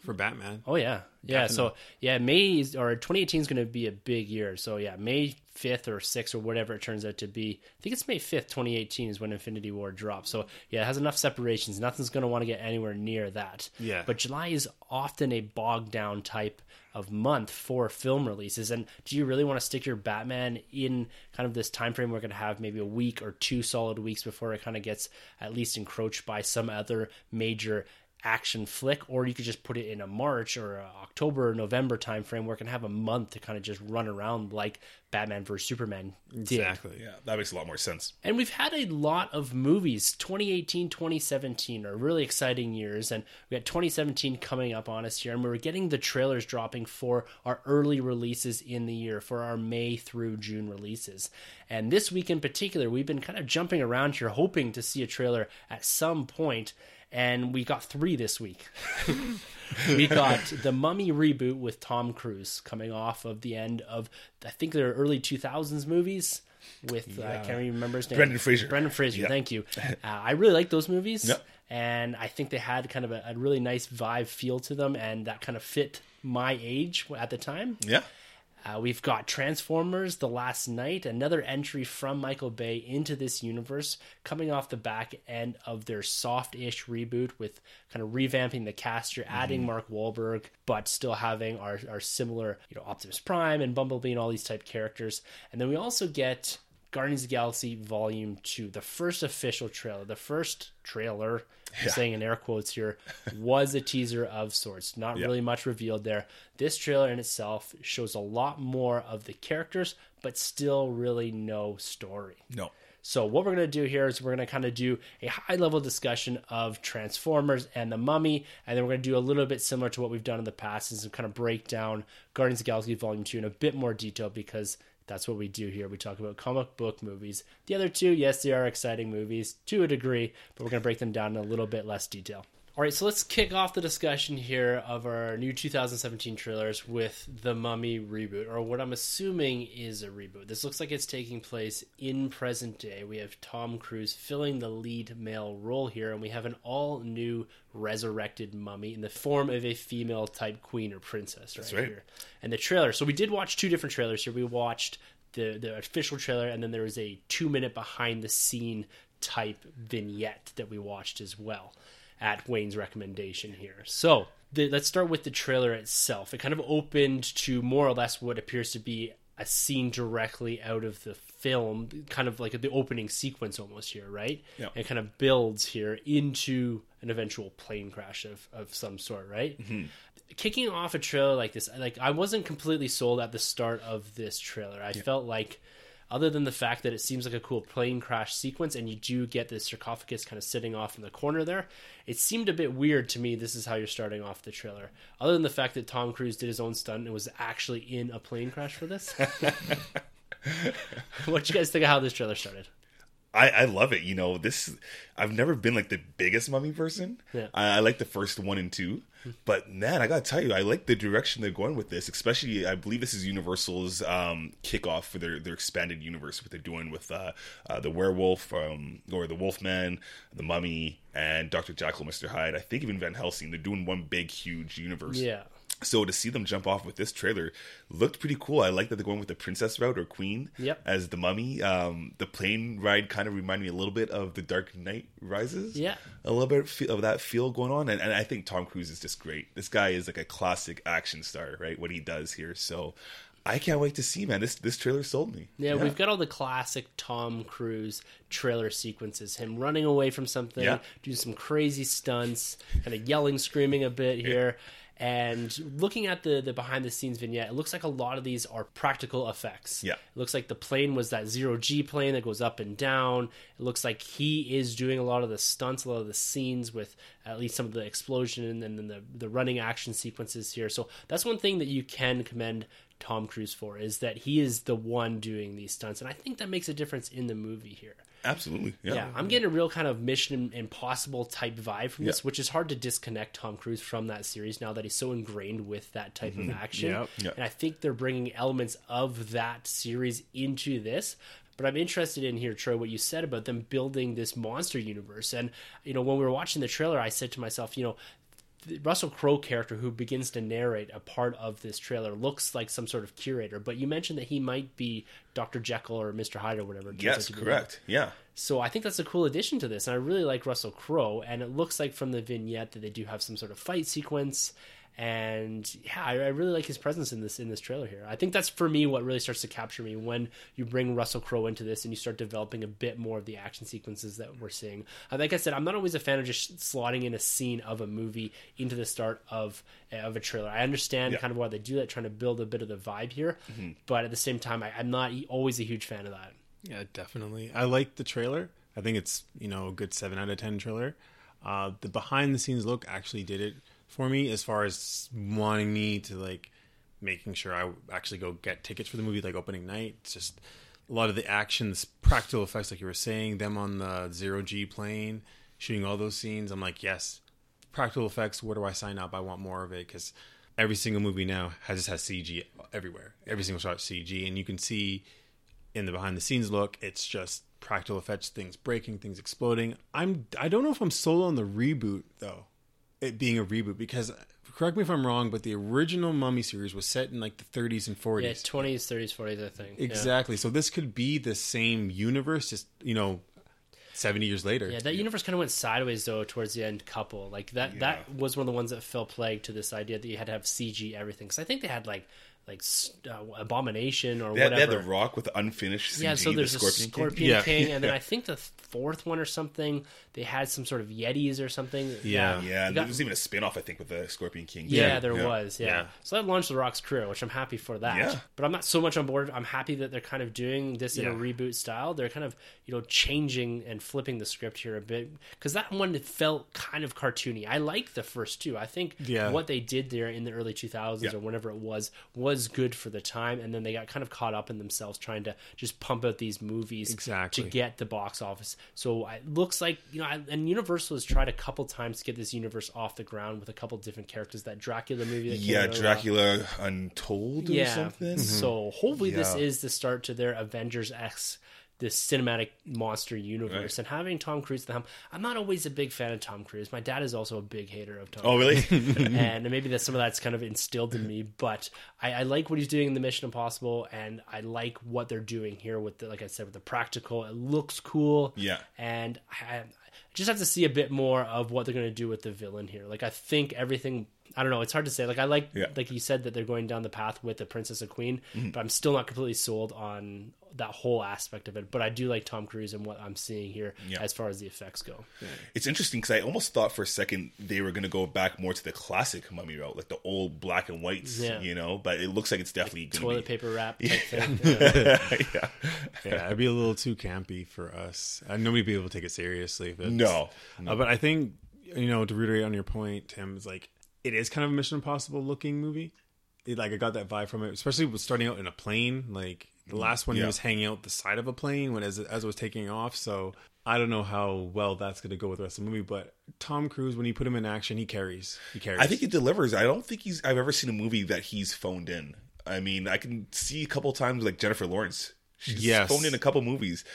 for Batman. Oh yeah, yeah. So yeah, May is, or 2018 is going to be a big year. So yeah, May 5th or 6th or whatever it turns out to be. I think it's May 5th, 2018 is when Infinity War drops. So yeah, it has enough separations. Nothing's going to want to get anywhere near that. Yeah. But July is often a bogged down type of month for film releases. And do you really want to stick your Batman in kind of this time frame? We're going to have maybe a week or two solid weeks before it kind of gets at least encroached by some other major action flick, or you could just put it in a March or a October or November time frame where it can have a month to kind of just run around like Batman vs Superman did. Exactly. Yeah, that makes a lot more sense. And we've had a lot of movies. 2018, 2017 are really exciting years. And we got 2017 coming up on us here. And we're getting the trailers dropping for our early releases in the year, for our May through June releases. And this week in particular, we've been kind of jumping around here, hoping to see a trailer at some point. And we got three this week. we got the Mummy reboot with Tom Cruise coming off of the end of, I think they're early 2000s movies with, uh, I can't even remember his name. Brendan Fraser. Brendan Fraser, Yeah. thank you. Uh, I really like those movies. Yep. And I think they had kind of a, a really nice vibe feel to them, and that kind of fit my age at the time. Yeah. Uh, we've got Transformers: The Last Knight, another entry from Michael Bay into this universe, coming off the back end of their soft-ish reboot with kind of revamping the cast. You're adding Mark Wahlberg, but still having our, our similar, you know, Optimus Prime and Bumblebee and all these type characters. And then we also get Guardians of the Galaxy Volume Two, the first official trailer, the first trailer. I'm saying in air quotes here, was a teaser of sorts. Not really much revealed there. This trailer in itself shows a lot more of the characters, but still really no story. No. So, what we're going to do here is we're going to kind of do a high level discussion of Transformers and the Mummy, and then we're going to do a little bit similar to what we've done in the past, is kind of break down Guardians of the Galaxy Volume 2 in a bit more detail because that's what we do here. We talk about comic book movies. The other two, yes, they are exciting movies to a degree, but we're going to break them down in a little bit less detail. All right, so let's kick off the discussion here of our new 2017 trailers with the Mummy reboot, or what I'm assuming is a reboot. This looks like it's taking place in present day. We have Tom Cruise filling the lead male role here, and we have an all new resurrected mummy in the form of a female type queen or princess right, right. here. And the trailer. So we did watch two different trailers here. We watched the the official trailer, and then there was a two minute behind the scene type vignette that we watched as well at Wayne's recommendation here. So the, let's start with the trailer itself. It kind of opened to more or less what appears to be a scene directly out of the film, kind of like the opening sequence almost here, right? Yeah. And kind of builds here into an eventual plane crash of, of some sort, right? Mm-hmm. Kicking off a trailer like this, like I wasn't completely sold at the start of this trailer. I yeah. felt like other than the fact that it seems like a cool plane crash sequence and you do get this sarcophagus kind of sitting off in the corner there, it seemed a bit weird to me. This is how you're starting off the trailer. Other than the fact that Tom Cruise did his own stunt and was actually in a plane crash for this. what you guys think of how this trailer started? I, I love it. You know, this I've never been like the biggest mummy person. Yeah. I, I like the first one and two, but man, I gotta tell you, I like the direction they're going with this. Especially, I believe this is Universal's um, kickoff for their their expanded universe. What they're doing with uh, uh, the werewolf, um, or the Wolfman, the Mummy, and Doctor Jekyll, Mister Hyde. I think even Van Helsing. They're doing one big, huge universe. Yeah. So to see them jump off with this trailer looked pretty cool. I like that they're going with the princess route or queen yep. as the mummy. Um, the plane ride kind of reminded me a little bit of the Dark Knight Rises. Yeah, a little bit of that feel going on, and, and I think Tom Cruise is just great. This guy is like a classic action star, right? What he does here, so I can't wait to see, man. This this trailer sold me. Yeah, yeah, we've got all the classic Tom Cruise trailer sequences. Him running away from something, yeah. doing some crazy stunts, kind of yelling, screaming a bit here. And looking at the the behind the scenes vignette, it looks like a lot of these are practical effects. Yeah, it looks like the plane was that zero G plane that goes up and down. It looks like he is doing a lot of the stunts, a lot of the scenes with at least some of the explosion and then the the running action sequences here. So that's one thing that you can commend Tom Cruise for is that he is the one doing these stunts, and I think that makes a difference in the movie here. Absolutely, yeah. yeah. I'm getting a real kind of Mission Impossible type vibe from this, which is hard to disconnect Tom Cruise from that series now that he's so ingrained with that type mm-hmm. of action. Yep. Yep. And I think they're bringing elements of that series into this. But I'm interested in here, Troy, what you said about them building this monster universe. And you know, when we were watching the trailer, I said to myself, you know, Russell Crowe character who begins to narrate a part of this trailer looks like some sort of curator, but you mentioned that he might be Dr. Jekyll or Mr. Hyde or whatever. Yes, correct. Yeah. So I think that's a cool addition to this, and I really like Russell Crowe. And it looks like from the vignette that they do have some sort of fight sequence, and yeah, I, I, really like his presence in this in this trailer here. I think that's for me what really starts to capture me when you bring Russell Crowe into this and you start developing a bit more of the action sequences that we're seeing. Uh, like I said, I'm not always a fan of just slotting in a scene of a movie into the start of of a trailer. I understand yeah. kind of why they do that, trying to build a bit of the vibe here, mm-hmm. but at the same time, I, I'm not always a huge fan of that. Yeah, definitely. I like the trailer. I think it's you know a good seven out of ten trailer. Uh, the behind the scenes look actually did it for me as far as wanting me to like making sure I actually go get tickets for the movie like opening night. It's just a lot of the actions, practical effects, like you were saying, them on the zero G plane, shooting all those scenes. I'm like, yes, practical effects. Where do I sign up? I want more of it because every single movie now has just has CG everywhere. Every single shot CG, and you can see in the behind the scenes look, it's just practical effects, things breaking, things exploding. I'm I don't know if I'm sold on the reboot though it being a reboot because correct me if I'm wrong, but the original Mummy series was set in like the 30s and 40s. Yeah, 20s, 30s, 40s, I think. Exactly. Yeah. So this could be the same universe, just you know, 70 years later. Yeah, that yeah. universe kind of went sideways though towards the end. Couple like that. Yeah. That was one of the ones that fell plague to this idea that you had to have CG everything. Because I think they had like like uh, Abomination or They had, they whatever. had the Rock with unfinished CG, yeah, so there's the a Scorpion, King. Scorpion Yeah. King, and then I think the fourth one or something they had some sort of Yetis or something. Yeah. Yeah, and got- there was even a spin off, I think, with the Scorpion King. Yeah, too. there was. Yeah. Yeah. So that launched The Rock's career, which I'm happy for that. Yeah. But I'm not so much on board. I'm happy that they're kind of doing this in a reboot style. They're kind of, you know, changing and flipping the script here a bit because that one felt kind of cartoony. I like the first two. I think Yeah. what they did there in the early 2000s Yeah. or whenever it was was good for the time, and then they got kind of caught up in themselves trying to just pump out these movies Exactly. to get the box office. So it looks like you know, I- and Universal has tried a couple times to get this universe off the ground with a couple different characters. That Dracula movie, that Yeah, Dracula Untold or yeah. something. So hopefully this is the start to their Avengers X, this cinematic monster universe, Right. and having Tom Cruise at the helm. I'm not always a big fan of Tom Cruise. My dad is also a big hater of Tom. Oh, really? and maybe that some of that's kind of instilled in me. But I, I like what he's doing in the Mission Impossible, and I like what they're doing here with the, like I said, with the practical. It looks cool. Yeah. and I, I just have to see a bit more of what they're going to do with the villain here. Like I think everything. I don't know. It's hard to say. Like I like, Yeah. Mm-hmm. like you said, that they're going down the path with the Princess and Queen, but I'm still not completely sold on that whole aspect of it. But I do like Tom Cruise and what I'm seeing here Yeah. as far as the effects go. It's interesting because I almost thought for a second they were going to go back more to the classic mummy route, like the old black and whites, Yeah. you know. But it looks like it's definitely going Toilet to be. paper wrap type thing. Yeah. yeah. Yeah, it'd be a little too campy for us. Uh, nobody would be able to take it seriously. If it's, No, Uh, but I think you know to reiterate on your point, Tim is like it is kind of a Mission Impossible looking movie. It, like I got that vibe from it, especially with starting out in a plane. Like the last one, he was hanging out the side of a plane when as as it was taking off. So I don't know how well that's going to go with the rest of the movie. But Tom Cruise, when you put him in action, he carries. He carries. I think he delivers. I don't think he's. I've ever seen a movie that he's phoned in. I mean, I can see a couple times like Jennifer Lawrence. She's Yes. phoned in a couple movies.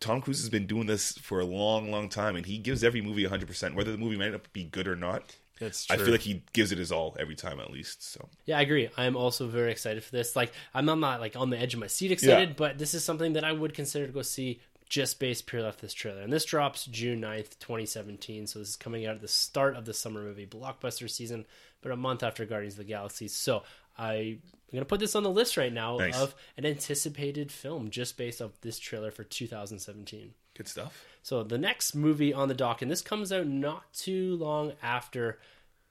Tom Cruise has been doing this for a long, long time, and he gives every movie 100%, whether the movie might not be good or not. That's I feel like he gives it his all every time, at least. So Yeah, I agree. I'm also very excited for this. Like, I'm, I'm not like on the edge of my seat excited, Yeah. but this is something that I would consider to go see just based purely off this trailer. And this drops June 9th, 2017. So this is coming out at the start of the summer movie blockbuster season, but a month after Guardians of the Galaxy. So. I'm gonna put this on the list right now Nice. of an anticipated film just based off this trailer for 2017. good stuff. So the next movie on the dock, and this comes out not too long after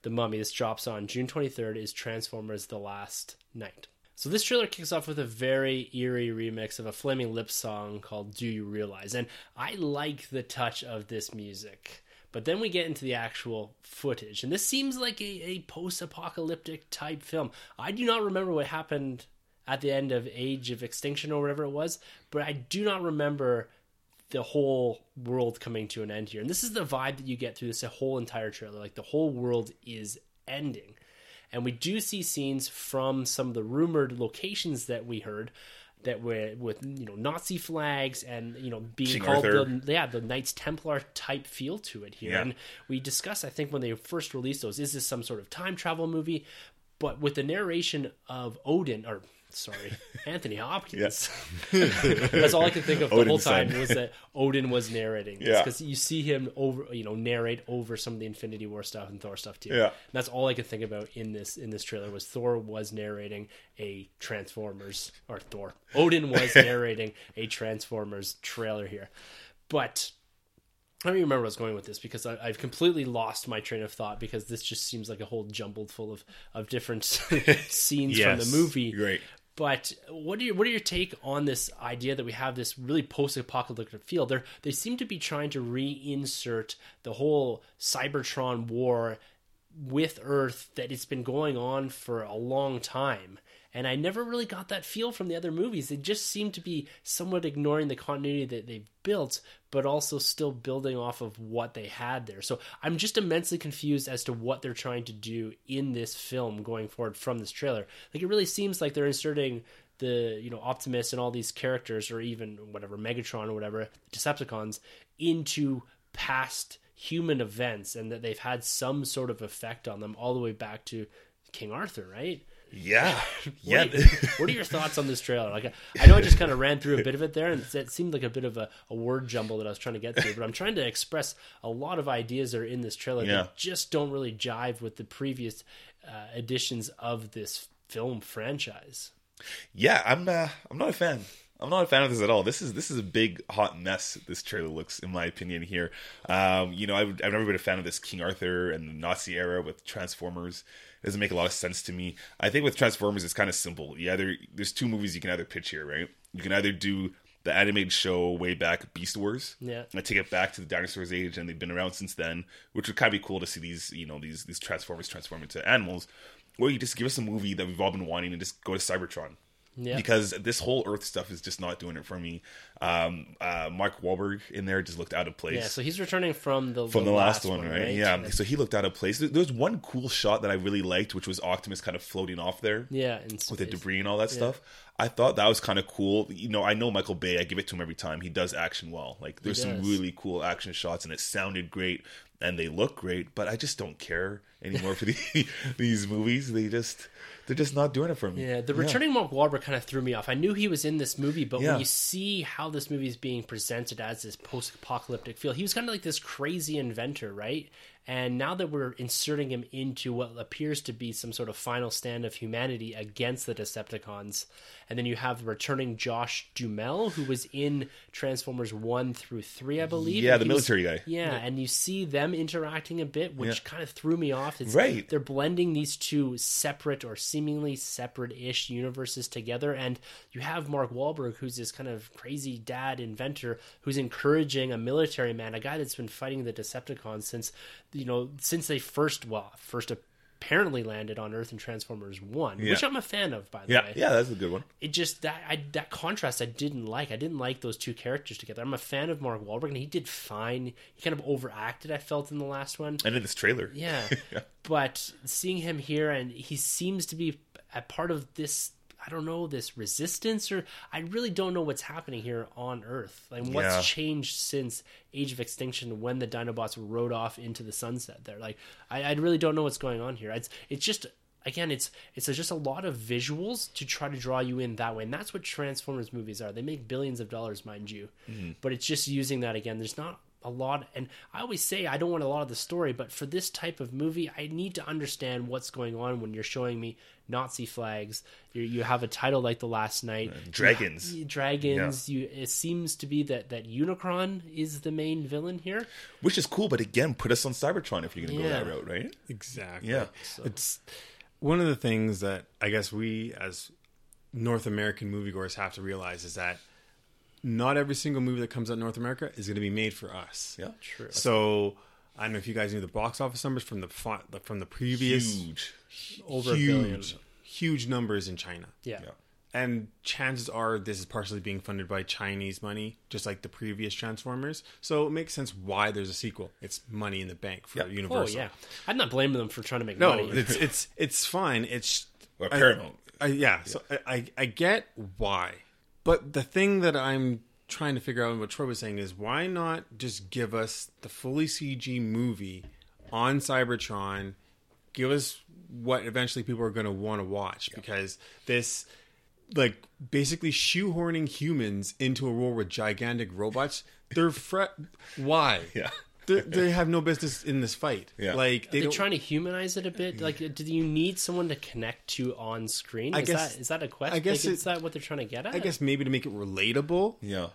The Mummy. This drops on June 23rd. Is Transformers: The Last Knight. So this trailer kicks off with a very eerie remix of a Flaming Lips song called "Do You Realize?" And I like the touch of this music. But then we get into the actual footage, and this seems like a, a post-apocalyptic type film. I do not remember what happened at the end of Age of Extinction or whatever it was, but I do not remember the whole world coming to an end here. And this is the vibe that you get through this whole entire trailer. Like the whole world is ending. And we do see scenes from some of the rumored locations that we heard that were with you know Nazi flags and you know being King called Arthur. the yeah the Knights Templar type feel to it here. Yeah. And we discussed I think when they first released those is this some sort of time travel movie but with the narration of Odin or sorry Anthony Hopkins that's all I could think of the whole time son. was that Odin was narrating Yeah. because you see him over you know narrate over some of the Infinity War stuff and Thor stuff too Yeah. and that's all I could think about in this in this trailer was Thor was narrating a Transformers or Thor Odin was narrating a Transformers trailer here but I don't even remember where I was going with this because I, I've completely lost my train of thought because this just seems like a whole jumbled full of, of different scenes from the movie. Great. But what are your what are your take on this idea that we have this really post-apocalyptic feel? They they seem to be trying to reinsert the whole Cybertron war with Earth that it's been going on for a long time. And I never really got that feel from the other movies. They just seem to be somewhat ignoring the continuity that they've built, but also still building off of what they had there. So I'm just immensely confused as to what they're trying to do in this film going forward from this trailer. Like it really seems like they're inserting the you know Optimus and all these characters, or even whatever Megatron or whatever Decepticons, into past human events, and that they've had some sort of effect on them all the way back to King Arthur, right? Yeah. yeah. What are, what are your thoughts on this trailer? Like, I know I just kind of ran through a bit of it there, and it seemed like a bit of a, a word jumble that I was trying to get through. But I'm trying to express a lot of ideas that are in this trailer Yeah. that just don't really jive with the previous uh, editions of this film franchise. Yeah, I'm uh, I'm not a fan. I'm not a fan of this at all. This is this is a big hot mess. This trailer looks, in my opinion, here. Um, you know, I've, I've never been a fan of this King Arthur and the Nazi era with Transformers. Doesn't make a lot of sense to me. I think with Transformers, it's kind of simple. You either there's two movies you can either pitch here, right? You can either do the animated show way back, Beast Wars. Yeah. I take it back to the dinosaurs age, and they've been around since then, which would kind of be cool to see these, you know, these these Transformers transform into animals. Or you just give us a movie that we've all been wanting and just go to Cybertron. Yeah. Because this whole Earth stuff is just not doing it for me. Um, uh, Mark Wahlberg in there just looked out of place Yeah, so he's returning from the from the, last, one, right? right? Yeah. So he looked out of place. There was one cool shot that I really liked, which was Optimus kind of floating off there yeah, with the debris and all that stuff. I thought that was kind of cool. You know, I know Michael Bay. I give it to him every time. He does action well. Like there's some really cool action shots, and it sounded great, and they look great. But I just don't care anymore for the, these movies. They just they're just not doing it for me. Yeah, the returning Mark Wahlberg kind of threw me off. I knew he was in this movie, but Yeah. when you see how this movie is being presented as this post-apocalyptic feel, he was kind of like this crazy inventor, right? And now that we're inserting him into what appears to be some sort of final stand of humanity against the Decepticons, and then you have returning Josh Duhamel, who was in Transformers one through three, I believe. Yeah, the he was- military guy. Yeah, and you see them interacting a bit, which Yeah. kind of threw me off. It's, Right. They're blending these two separate or seemingly separate-ish universes together, and you have Mark Wahlberg, who's this kind of crazy dad inventor, who's encouraging a military man, a guy that's been fighting the Decepticons since you know since they first well first apparently landed on Earth in Transformers One, which I'm a fan of, by the Yeah, way yeah, that's a good one. it just that I, that contrast I didn't like. I didn't like those two characters together. I'm a fan of Mark Wahlberg, and he did fine. He kind of overacted. I felt in the last one. And in this trailer, Yeah, but seeing him here, and he seems to be a part of this. I don't know this resistance, or I really don't know what's happening here on Earth. Like what's Yeah. changed since Age of Extinction when the Dinobots rode off into the sunset. There, like I, I really don't know what's going on here. It's it's just again, it's it's just a lot of visuals to try to draw you in that way, and that's what Transformers movies are. They make billions of dollars, mind you, mm-hmm. but it's just using that again. There's not a lot, and I always say I don't want a lot of the story, but for this type of movie, I need to understand what's going on when you're showing me Nazi flags. You, you have a title like The Last Knight, dragons. You- dragons. You it seems to be that that Unicron is the main villain here. which is cool. But again, put us on Cybertron if you're going to Yeah. go that route, right? Exactly. Yeah. It's one of the things that I guess we as North American moviegoers have to realize is that not every single movie that comes out in North America is going to be made for us. Yeah, True. So I don't know if you guys knew the box office numbers from the from the previous huge. Over a billion. huge, huge numbers in China. Yeah. Yeah. And chances are this is partially being funded by Chinese money, just like the previous Transformers. So it makes sense why there's a sequel. It's money in the bank for Yeah. Oh Universal. yeah, I'm not blaming them for trying to make No, money. it's it's it's fine. It's Or I- Paramount. I, yeah, so I, I I get why, but the thing that I'm trying to figure out, and what Troy was saying, is why not just give us the fully CG movie on Cybertron? Give us what eventually people are going to want to watch because this. Like basically shoehorning humans into a war with gigantic robots. They're fre- why? Yeah. They, they have no business in this fight. Yeah. Like they They're don't. trying to humanize it a bit. Like, do you need someone to connect to on screen? I is guess- that is that a question? I guess like, is that what they're trying to get at? I guess maybe to make it relatable Yeah.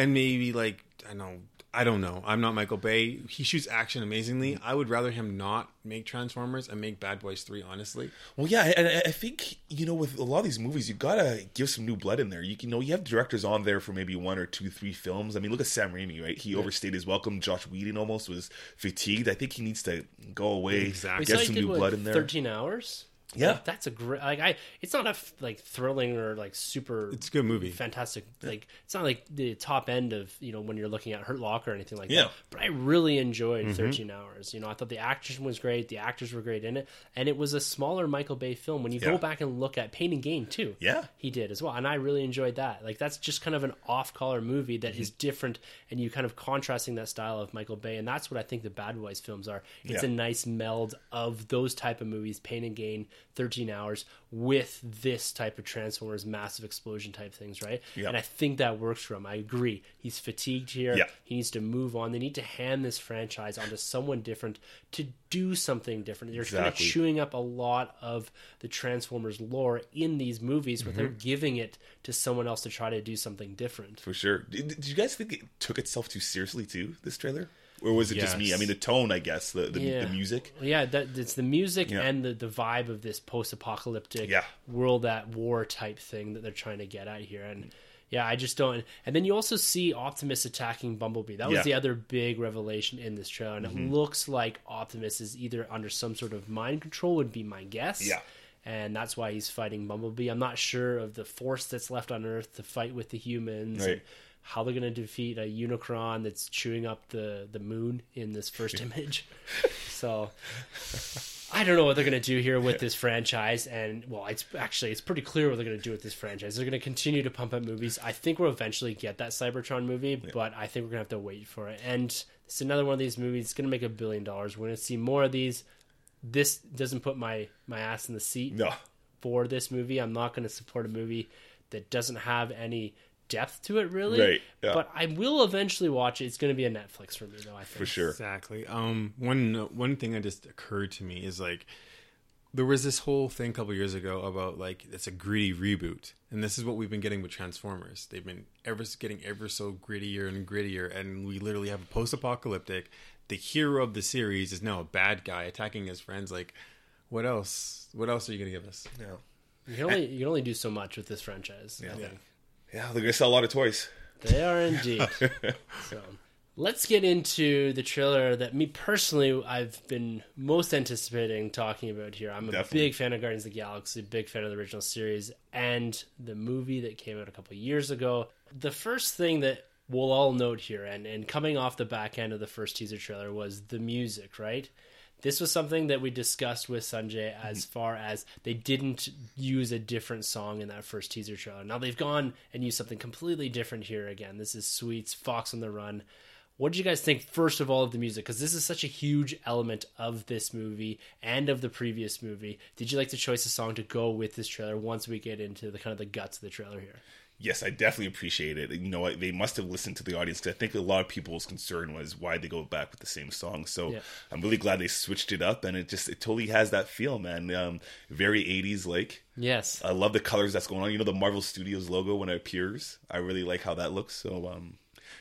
And maybe like I know I don't know. I'm not Michael Bay. He shoots action amazingly. I would rather him not make Transformers and make Bad Boys 3, honestly. Well, yeah, and I- I think you know with a lot of these movies, you gotta give some new blood in there. You, can- you know, you have directors on there for maybe one or two, three films. I mean, look at Sam Raimi, right? He overstayed his welcome. Joss Whedon almost was fatigued. I think he needs to go away, Exactly. get some new what, blood in there. Thirteen hours. Yeah. Like, that's a great. Like I, it's not a f- like thrilling or like super. It's a good movie. fantastic. Like it's not like the top end of you know when you're looking at Hurt Locker or anything like Yeah. that. But I really enjoyed mm-hmm. 13 Hours. You know, I thought the action was great. The actors were great in it, and it was a smaller Michael Bay film. When you Yeah. go back and look at Pain and Gain too, Yeah. he did as well, and I really enjoyed that. Like that's just kind of an off-color movie that is mm-hmm. different, and you kind of contrasting that style of Michael Bay, and that's what I think the Bad Boys films are. It's Yeah. a nice meld of those type of movies, Pain and Gain, 13 hours with this type of Transformers massive explosion type things, right? Yeah. And I think that works for him. I agree. He's fatigued here. Yeah. He needs to move on. They need to hand this franchise onto someone different to do something different. They're kind of chewing up a lot of the Transformers lore in these movies Mm-hmm. without giving it to someone else to try to do something different. For sure. Did, did you guys think it took itself too seriously too? This trailer, or was it just me? I mean, the tone, I guess, the the, Yeah. the music. Yeah, that it's the music Yeah. and the, the vibe of this post-apocalyptic Yeah. world at war type thing that they're trying to get at here. And yeah, I just don't. And then you also see Optimus attacking Bumblebee. That was Yeah. the other big revelation in this trailer. And Mm-hmm. it looks like Optimus is either under some sort of mind control, would be my guess. Yeah. And that's why he's fighting Bumblebee. I'm not sure of the force that's left on Earth to fight with the humans. Right. and How they're going to defeat a Unicron that's chewing up the, the moon in this first image. So I don't know what they're going to do here with this franchise, and well, it's actually it's pretty clear what they're going to do with this franchise. They're going to continue to pump out movies. I think we'll eventually get that Cybertron movie, but I think we're going to have to wait for it. And it's another one of these movies. It's going to make a billion dollars. We're going to see more of these. This doesn't put my my ass in the seat No, for this movie. I'm not going to support a movie that doesn't have any depth to it, really. Right, yeah. But I will eventually watch it. It's going to be a Netflix for me, though. I think for sure. Exactly. Um, one one thing that just occurred to me is like there was this whole thing a couple years ago about like it's a gritty reboot, and this is what we've been getting with Transformers. They've been ever getting ever so grittier and grittier, and we literally have a post-apocalyptic. The hero of the series is now a bad guy attacking his friends. Like, what else? What else are you gonna give us? Yeah, You can only you can only do so much with this franchise. I Yeah. Yeah, they're gonna sell a lot of toys. They are indeed. so let's get into the trailer that me personally I've been most anticipating talking about here. I'm a Definitely. big fan of Guardians of the Galaxy, big fan of the original series, and the movie that came out a couple of years ago. The first thing that we'll all note here, and, and coming off the back end of the first teaser trailer, was the music, right? This was something that we discussed with Sanjay as mm-hmm. far as they didn't use a different song in that first teaser trailer. Now they've gone and used something completely different here again. This is Sweet's Fox on the Run. What did you guys think, first of all, of the music? Because this is such a huge element of this movie and of the previous movie. Did you like the choice of song to go with this trailer once we get into the kind of the guts of the trailer here? Yes, I definitely appreciate it. You know, they must have listened to the audience because I think a lot of people's concern was why they go back with the same song. So Yeah. I'm really glad they switched it up, and it just it totally has that feel, man. Um, very 80s like. Yes. I love the colors that's going on. You know, the Marvel Studios logo when it appears. I really like how that looks. So um,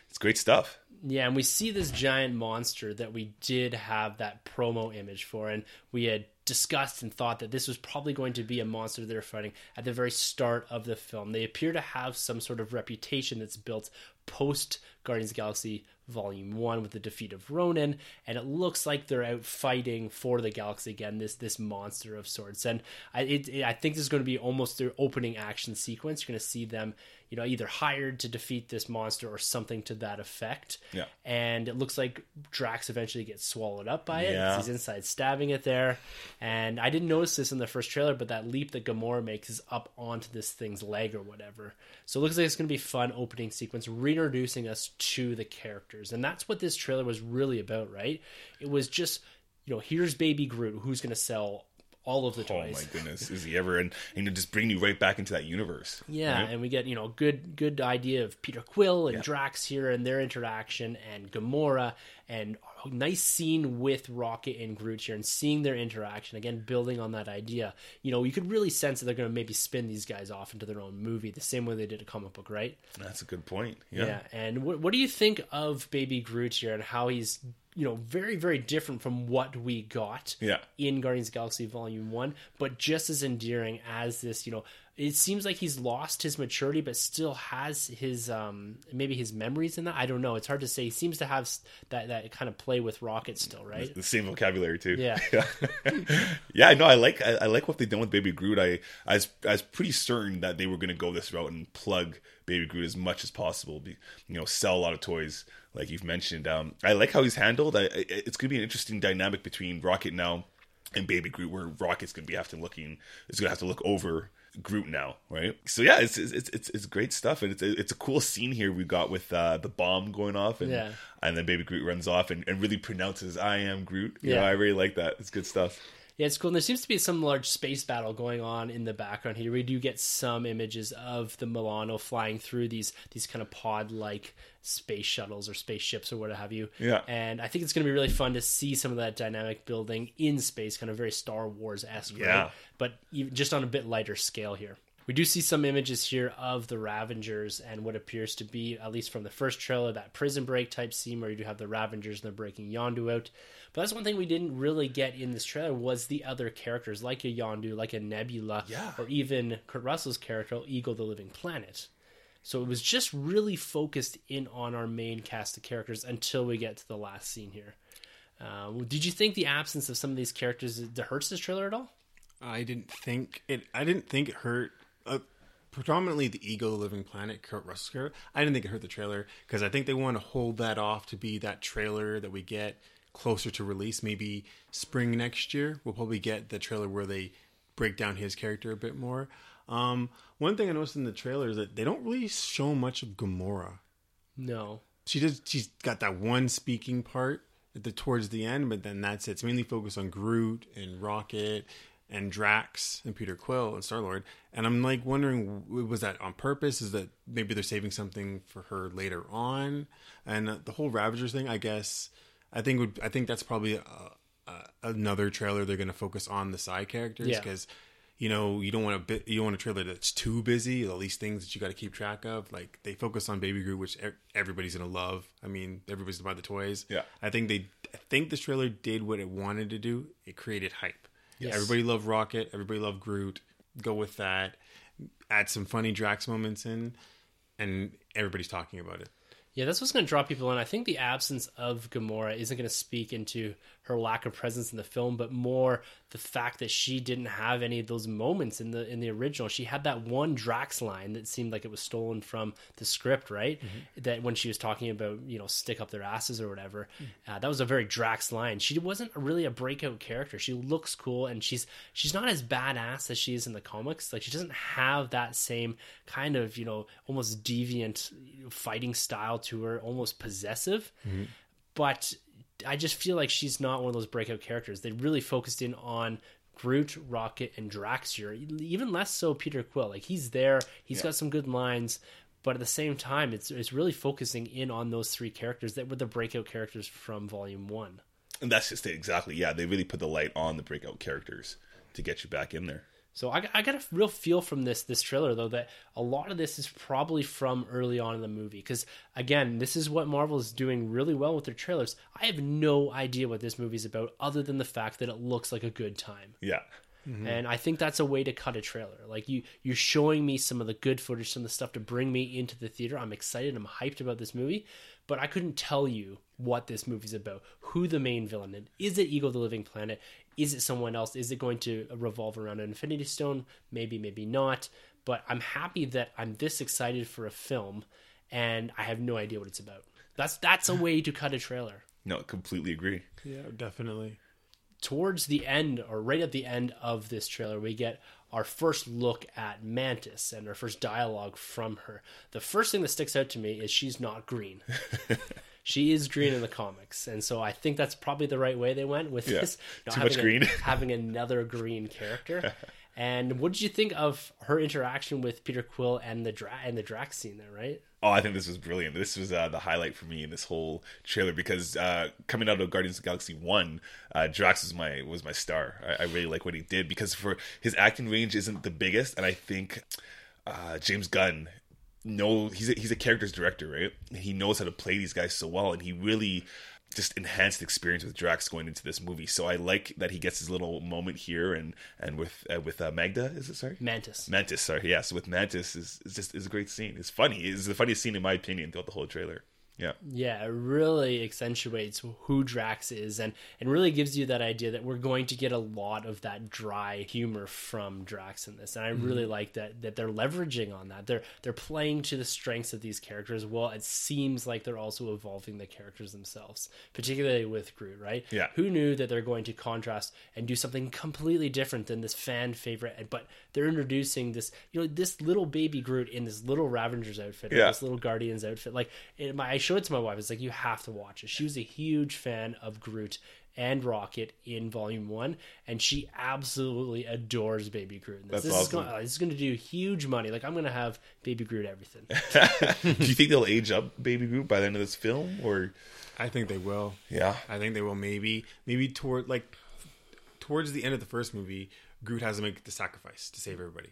it's great stuff. Yeah, and we see this giant monster that we did have that promo image for, and we had discussed and thought that this was probably going to be a monster they're fighting at the very start of the film. They appear to have some sort of reputation that's built post Guardians Galaxy Volume One with the defeat of Ronan, and it looks like they're out fighting for the galaxy again. This this monster of sorts, and I it, it- I think this is going to be almost their opening action sequence. You're going to see them, you know, either hired to defeat this monster or something to that effect. Yeah. And it looks like Drax eventually gets swallowed up by it. Yeah. He's inside stabbing it there. And I didn't notice this in the first trailer, but that leap that Gamora makes is up onto this thing's leg or whatever. So it looks like it's going to be fun opening sequence, reintroducing us to the characters. And that's what this trailer was really about, right? It was just, you know, here's Baby Groot, who's going to sell all of the toys. Oh my goodness, is he ever? And and to just bring you right back into that universe. Yeah, right? and we get you know good good idea of Peter Quill and Drax here and their interaction, and Gamora, and a nice scene with Rocket and Groot here, and seeing their interaction again, building on that idea. You know, you could really sense that they're going to maybe spin these guys off into their own movie, the same way they did a comic book, right? That's a good point. Yeah. Yeah. And what what do you think of Baby Groot here and how he's you know very very different from what we got Yeah. in Guardians of the Galaxy Volume One, but just as endearing as this. You know, it seems like he's lost his maturity, but still has his um maybe his memories in that. I don't know. It's hard to say. He seems to have that that kind of play with Rocket still, right? The same vocabulary too. Yeah. yeah. yeah, no, I like I, I like what they've done with Baby Groot. I I was, I was pretty certain that they were going to go this route and plug Baby Groot as much as possible. Be, you know, sell a lot of toys, like you've mentioned. Um, I like how he's handled. I, it's going to be an interesting dynamic between Rocket now and Baby Groot, where Rocket's going to be have to looking is going to have to look over Groot now, right? So yeah, it's it's it's, it's great stuff, and it's a, it's a cool scene here we got with uh, the bomb going off, and Yeah. and then Baby Groot runs off and, and really pronounces "I am Groot." You know, Yeah. I really like that. It's good stuff. Yeah, it's cool. And there seems to be some large space battle going on in the background here. We do get some images of the Milano flying through these these kind of pod like space shuttles or spaceships or what have you. Yeah. And I think it's going to be really fun to see some of that dynamic building in space, kind of very Star Wars esque. Yeah. Right? But even, just on a bit lighter scale here. We do see some images here of the Ravengers and what appears to be, at least from the first trailer, that prison break type scene where you do have the Ravengers and they're breaking Yondu out. But that's one thing we didn't really get in this trailer was the other characters, like a Yondu, like a Nebula, Yeah. or even Kurt Russell's character, Ego the Living Planet. So it was just really focused in on our main cast of characters until we get to the last scene here. Uh, did you think the absence of some of these characters hurts this trailer at all? I didn't think it. I didn't think it hurt. Uh, predominantly the ego, living planet, Kurt Russell's character. I didn't think it hurt the trailer because I think they want to hold that off to be that trailer that we get closer to release. Maybe spring next year, we'll probably get the trailer where they break down his character a bit more. Um, one thing I noticed in the trailer is that they don't really show much of Gamora. No. She does. She's got that one speaking part at the towards the end, but then that's it. It's mainly focused on Groot and Rocket and Drax and Peter Quill and Star Lord. And I'm like wondering, was that on purpose? Is that maybe they're saving something for her later on? And uh, the whole Ravagers thing, I guess, I think would I think that's probably uh uh another trailer they're going to focus on the side characters Yeah. Because. You know, you don't want a bit. You don't want a trailer that's too busy. All these things that you got to keep track of. Like they focus on Baby Groot, which e- everybody's gonna love. I mean, everybody's gonna buy the toys. Yeah. I think they. I think this trailer did what it wanted to do. It created hype. Yes. Everybody loved Rocket. Everybody loved Groot. Go with that. Add some funny Drax moments in, and everybody's talking about it. Yeah, that's what's going to draw people in. I think the absence of Gamora isn't going to speak into her lack of presence in the film, but more the fact that she didn't have any of those moments in the in the original. She had that one Drax line that seemed like it was stolen from the script, right? Mm-hmm. That when she was talking about you know stick up their asses or whatever, mm-hmm. uh, that was a very Drax line. She wasn't really a breakout character. She looks cool and she's she's not as badass as she is in the comics. Like she doesn't have that same kind of you know almost deviant fighting style to her, almost possessive. Mm-hmm. But I just feel like she's not one of those breakout characters. They really focused in on Groot, Rocket, and Drax here. Even less so Peter Quill. Like he's there, He's Yeah. got some good lines, but at the same time, it's it's really focusing in on those three characters that were the breakout characters from Volume One. And that's just it, exactly. Yeah, they really put the light on the breakout characters to get you back in there. So I, I got a real feel from this this trailer though that a lot of this is probably from early on in the movie because again this is what Marvel is doing really well with their trailers. I have no idea what this movie's about other than the fact that it looks like a good time. Yeah. Mm-hmm. And I think that's a way to cut a trailer. Like you, you're showing me some of the good footage, some of the stuff to bring me into the theater. I'm excited. I'm hyped about this movie, but I couldn't tell you what this movie's about. Who the main villain is? Is it Ego the Living Planet? Is it someone else? Is it going to revolve around an Infinity Stone? Maybe, maybe not. But I'm happy that I'm this excited for a film, and I have no idea what it's about. That's that's a way to cut a trailer. No, completely agree. Yeah, definitely. towards the end or right at the end of this trailer we get our first look at mantis and our first dialogue from her the first thing that sticks out to me is she's not green she is green in the comics and so i think that's probably the right way they went with Yeah. this not Too much a- green. having another green character and what did you think of her interaction with peter quill and the dra- and the drax scene there right Oh, I think this was brilliant. This was uh, the highlight for me in this whole trailer because uh, coming out of Guardians of Galaxy One, uh, Drax was my was my star. I, I really like what he did because for his acting range isn't the biggest, and I think uh, James Gunn know he's a, he's a characters director, right? He knows how to play these guys so well, and he really just enhanced experience with Drax going into this movie. So I like that he gets his little moment here, and and with uh, with uh, Magda, is it sorry? mantis Mantis, sorry, yeah. So with Mantis is, is just is a great scene. It's funny. It's the funniest scene in my opinion throughout the whole trailer. Yeah, Yeah, it really accentuates who Drax is and, and really gives you that idea that we're going to get a lot of that dry humor from Drax in this. And I really mm-hmm. like that that they're leveraging on that. They're they're playing to the strengths of these characters. Well, it seems like they're also evolving the characters themselves, particularly with Groot, right? Yeah. Who knew that they're going to contrast and do something completely different than this fan favorite, but they're introducing this, you know, this little baby Groot in this little Ravengers outfit, Yeah. this little Guardians outfit. Like, it, my, I showed it to my wife. It's like you have to watch it. She was a huge fan of Groot and Rocket in Volume One, and she absolutely adores Baby Groot. in This, That's this is awesome. going, this is going to do huge money. Like I'm going to have Baby Groot everything. Do you think they'll age up Baby Groot by the end of this film, or I think they will. yeah? I think they will maybe maybe toward like towards the end of the first movie, Groot has to make the sacrifice to save everybody.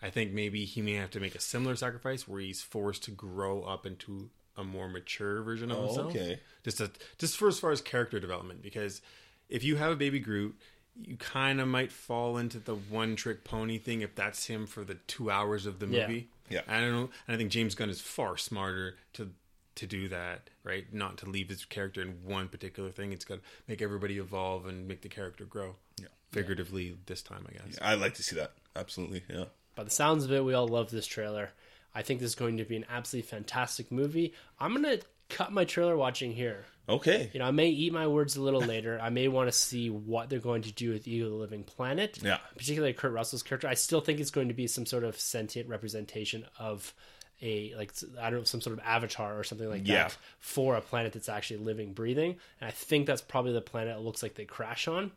I think maybe he may have to make a similar sacrifice where he's forced to grow up into a more mature version of Oh, himself. okay. Just a, just for as far as character development, because if you have a baby Groot, you kind of might fall into the one trick pony thing if that's him for the two hours of the movie. Yeah. I don't know. And I think James Gunn is far smarter to to do that, right? Not to leave his character in one particular thing. It's got to make everybody evolve and make the character grow. Yeah. Figuratively this time, I guess. I'd like to see that. Absolutely, yeah. By the sounds of it, we all love this trailer. I think this is going to be an absolutely fantastic movie. I'm going to cut my trailer watching here. Okay. You know, I may eat my words a little later. I may want to see what they're going to do with Ego the Living Planet. Yeah. Particularly Kurt Russell's character. I still think it's going to be some sort of sentient representation of a like I don't know some sort of avatar or something like Yeah. that for a planet that's actually living, breathing. And I think that's probably the planet it looks like they crash on,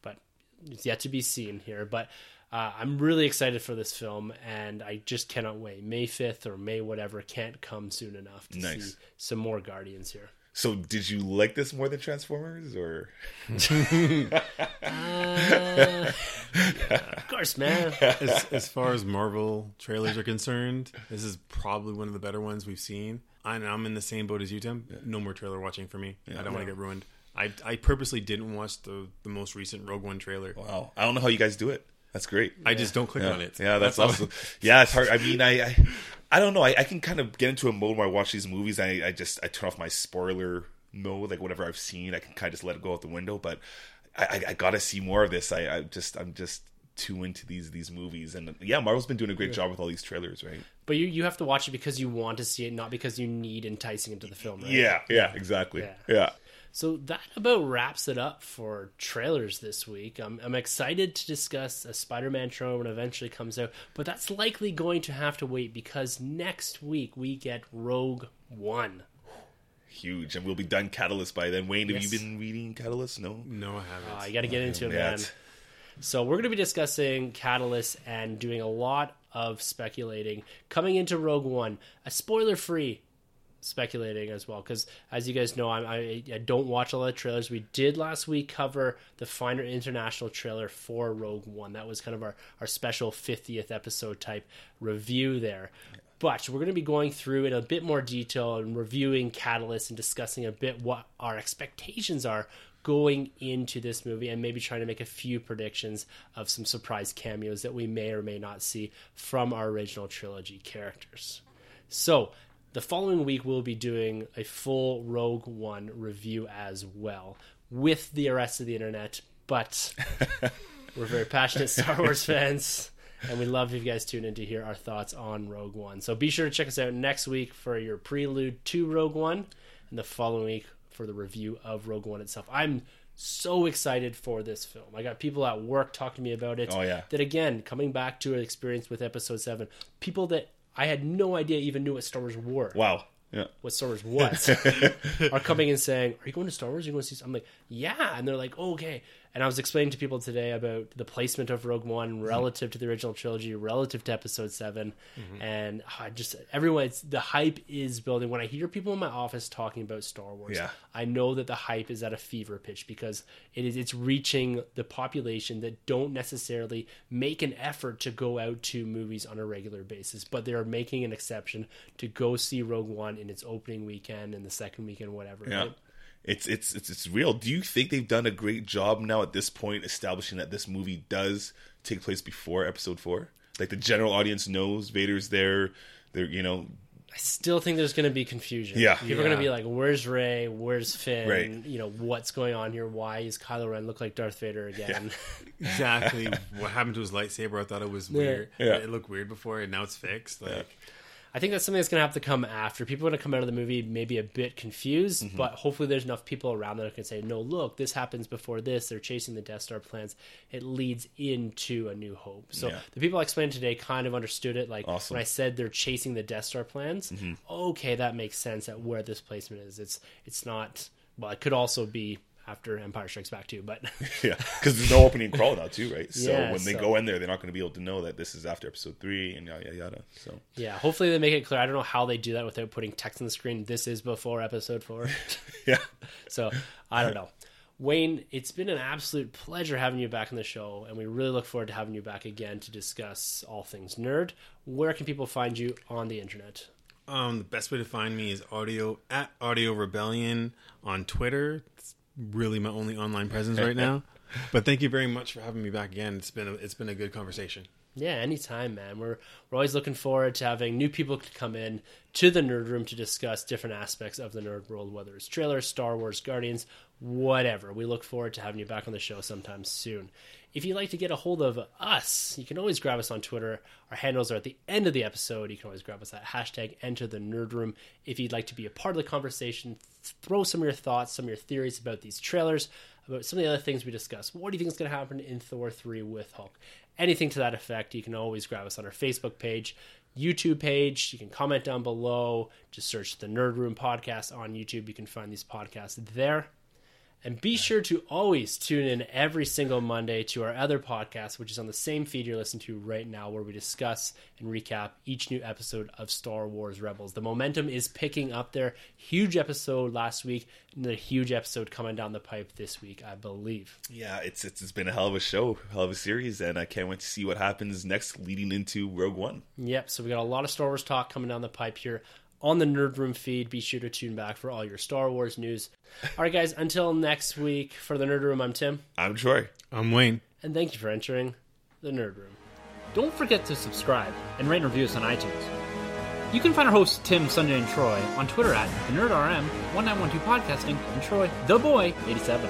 but it's yet to be seen here. But uh, I'm really excited for this film, and I just cannot wait. May 5th or May whatever can't come soon enough to Nice. see some more Guardians here. So, did you like this more than Transformers, or Of course, man. as, as far as Marvel trailers are concerned, this is probably one of the better ones we've seen. And I'm in the same boat as you, Tim. No more trailer watching for me. I don't want to get ruined. I, I purposely didn't watch the, the most recent Rogue One trailer. wow? I don't know how you guys do it. That's great. I just don't click yeah. on it. Yeah, that's, all. awesome. yeah, it's hard. I mean, I, I, I don't know. I, I can kind of get into a mode where I watch these movies. I, I just I turn off my spoiler mode, like whatever I've seen, I can kind of just let it go out the window. But I, I, I gotta see more of this. I, I just I'm just too into these these movies, and yeah, Marvel's been doing a great job with all these trailers, right? But you, you have to watch it because you want to see it, not because you need enticing into the film, right? Yeah, yeah, exactly. Yeah. Yeah. So that about wraps it up for trailers this week. I'm, I'm excited to discuss a Spider-Man trailer when it eventually comes out, but that's likely going to have to wait because next week we get Rogue One. Huge, and we'll be done Catalyst by then. Wayne, have Yes. you been reading Catalyst? No. No, I haven't. Uh, you got to get into it, man. it's- So we're going to be discussing Catalyst and doing a lot of speculating coming into Rogue One, a spoiler-free speculating as well. Because as you guys know, I'm, I I don't watch a lot of trailers. We did last week cover the Finder International trailer for Rogue One. That was kind of our our special 50th episode type review there. But we're going to be going through in a bit more detail and reviewing Catalyst and discussing a bit what our expectations are going into this movie and maybe trying to make a few predictions of some surprise cameos that we may or may not see from our original trilogy characters. So, the following week we'll be doing a full Rogue One review as well with the rest of the internet, but we're very passionate Star Wars fans, and we love if you guys tune in to hear our thoughts on Rogue One. So be sure to check us out next week for your prelude to Rogue One, and the following week for the review of Rogue One itself. I'm so excited for this film. I got people at work talking to me about it. Oh, yeah. That again, coming back to an experience with Episode Seven, people that I had no idea even knew what Star Wars were Wow. Yeah. what Star Wars was are coming and saying, "Are you going to Star Wars? Are you going to see?" I'm like, "Yeah," and they're like, oh, "Okay." And I was explaining to people today about the placement of Rogue One relative to the original trilogy, relative to Episode 7 and ah, I just everyone, it's, the hype is building. When I hear people in my office talking about Star Wars, Yeah. I know that the hype is at a fever pitch because it is it's reaching the population that don't necessarily make an effort to go out to movies on a regular basis, but they are making an exception to go see Rogue One in its opening weekend and the second weekend, whatever. Yeah. right? It's, it's it's it's real. Do you think they've done a great job now at this point establishing that this movie does take place before episode 4? Like the general audience knows Vader's there. They're, you know, I still think there's going to be confusion. Yeah. people are going to be like, "Where's Rey? Where's Finn? Right. You know what's going on here? Why is Kylo Ren look like Darth Vader again?" exactly what happened to his lightsaber. I thought it was weird. Yeah. It looked weird before, and now it's fixed. Like, I think that's something that's going to have to come after. People are going to come out of the movie maybe a bit confused, Mm-hmm. but hopefully there's enough people around that can say, no, look, this happens before this. They're chasing the Death Star plans. It leads into A New Hope. So Yeah. the people I explained today kind of understood it. Like Awesome. when I said they're chasing the Death Star plans, Mm-hmm. okay, that makes sense at where this placement is. It's it's not. Well, it could also be after Empire Strikes Back too. But yeah, because there's no opening crawl now too, right? So Yeah, when they so- go in there, they're not going to be able to know that this is after episode three and yada yada yada. So yeah, hopefully they make it clear. I don't know how they do that without putting text on the screen. This is before episode four. yeah, So I don't know. Wayne, it's been an absolute pleasure having you back on the show, and we really look forward to having you back again to discuss all things nerd. Where can people find you on the internet? Um, the best way to find me is audio at Audio Rebellion on Twitter. It's really my only online presence right now. But thank you very much for having me back again. It's been a, it's been a good conversation. Yeah, anytime, man. We're we're always looking forward to having new people to come in to the nerd room to discuss different aspects of the nerd world, whether it's trailers, Star Wars, Guardians, whatever. We look forward to having you back on the show sometime soon. If you'd like to get a hold of us, you can always grab us on Twitter. Our handles are at the end of the episode. You can always grab us at hashtag enter the nerd room. If you'd like to be a part of the conversation, throw some of your thoughts, some of your theories about these trailers, about some of the other things we discussed. What do you think is going to happen in Thor 3 with Hulk? Anything to that effect, you can always grab us on our Facebook page, YouTube page. You can comment down below. Just search the Nerd Room podcast on YouTube. You can find these podcasts there. And be sure to always tune in every single Monday to our other podcast, which is on the same feed you're listening to right now, where we discuss and recap each new episode of Star Wars Rebels. The momentum is picking up there. Huge episode last week, and a huge episode coming down the pipe this week, I believe. yeah, it's, it's it's been a hell of a show, hell of a series, and I can't wait to see what happens next, leading into Rogue One. Yep, so we got a lot of Star Wars talk coming down the pipe here on the Nerd Room feed. Be sure to tune back for all your Star Wars news. All right, guys, until next week for the Nerd Room, I'm Tim, I'm Troy. I'm Wayne. and thank you for entering the Nerd Room. Don't forget to subscribe and rate and review us on iTunes. You can find our hosts Tim, Sunday, and Troy on Twitter at the NerdRM, 1912 Podcasting, and Troy, the Boy, 87.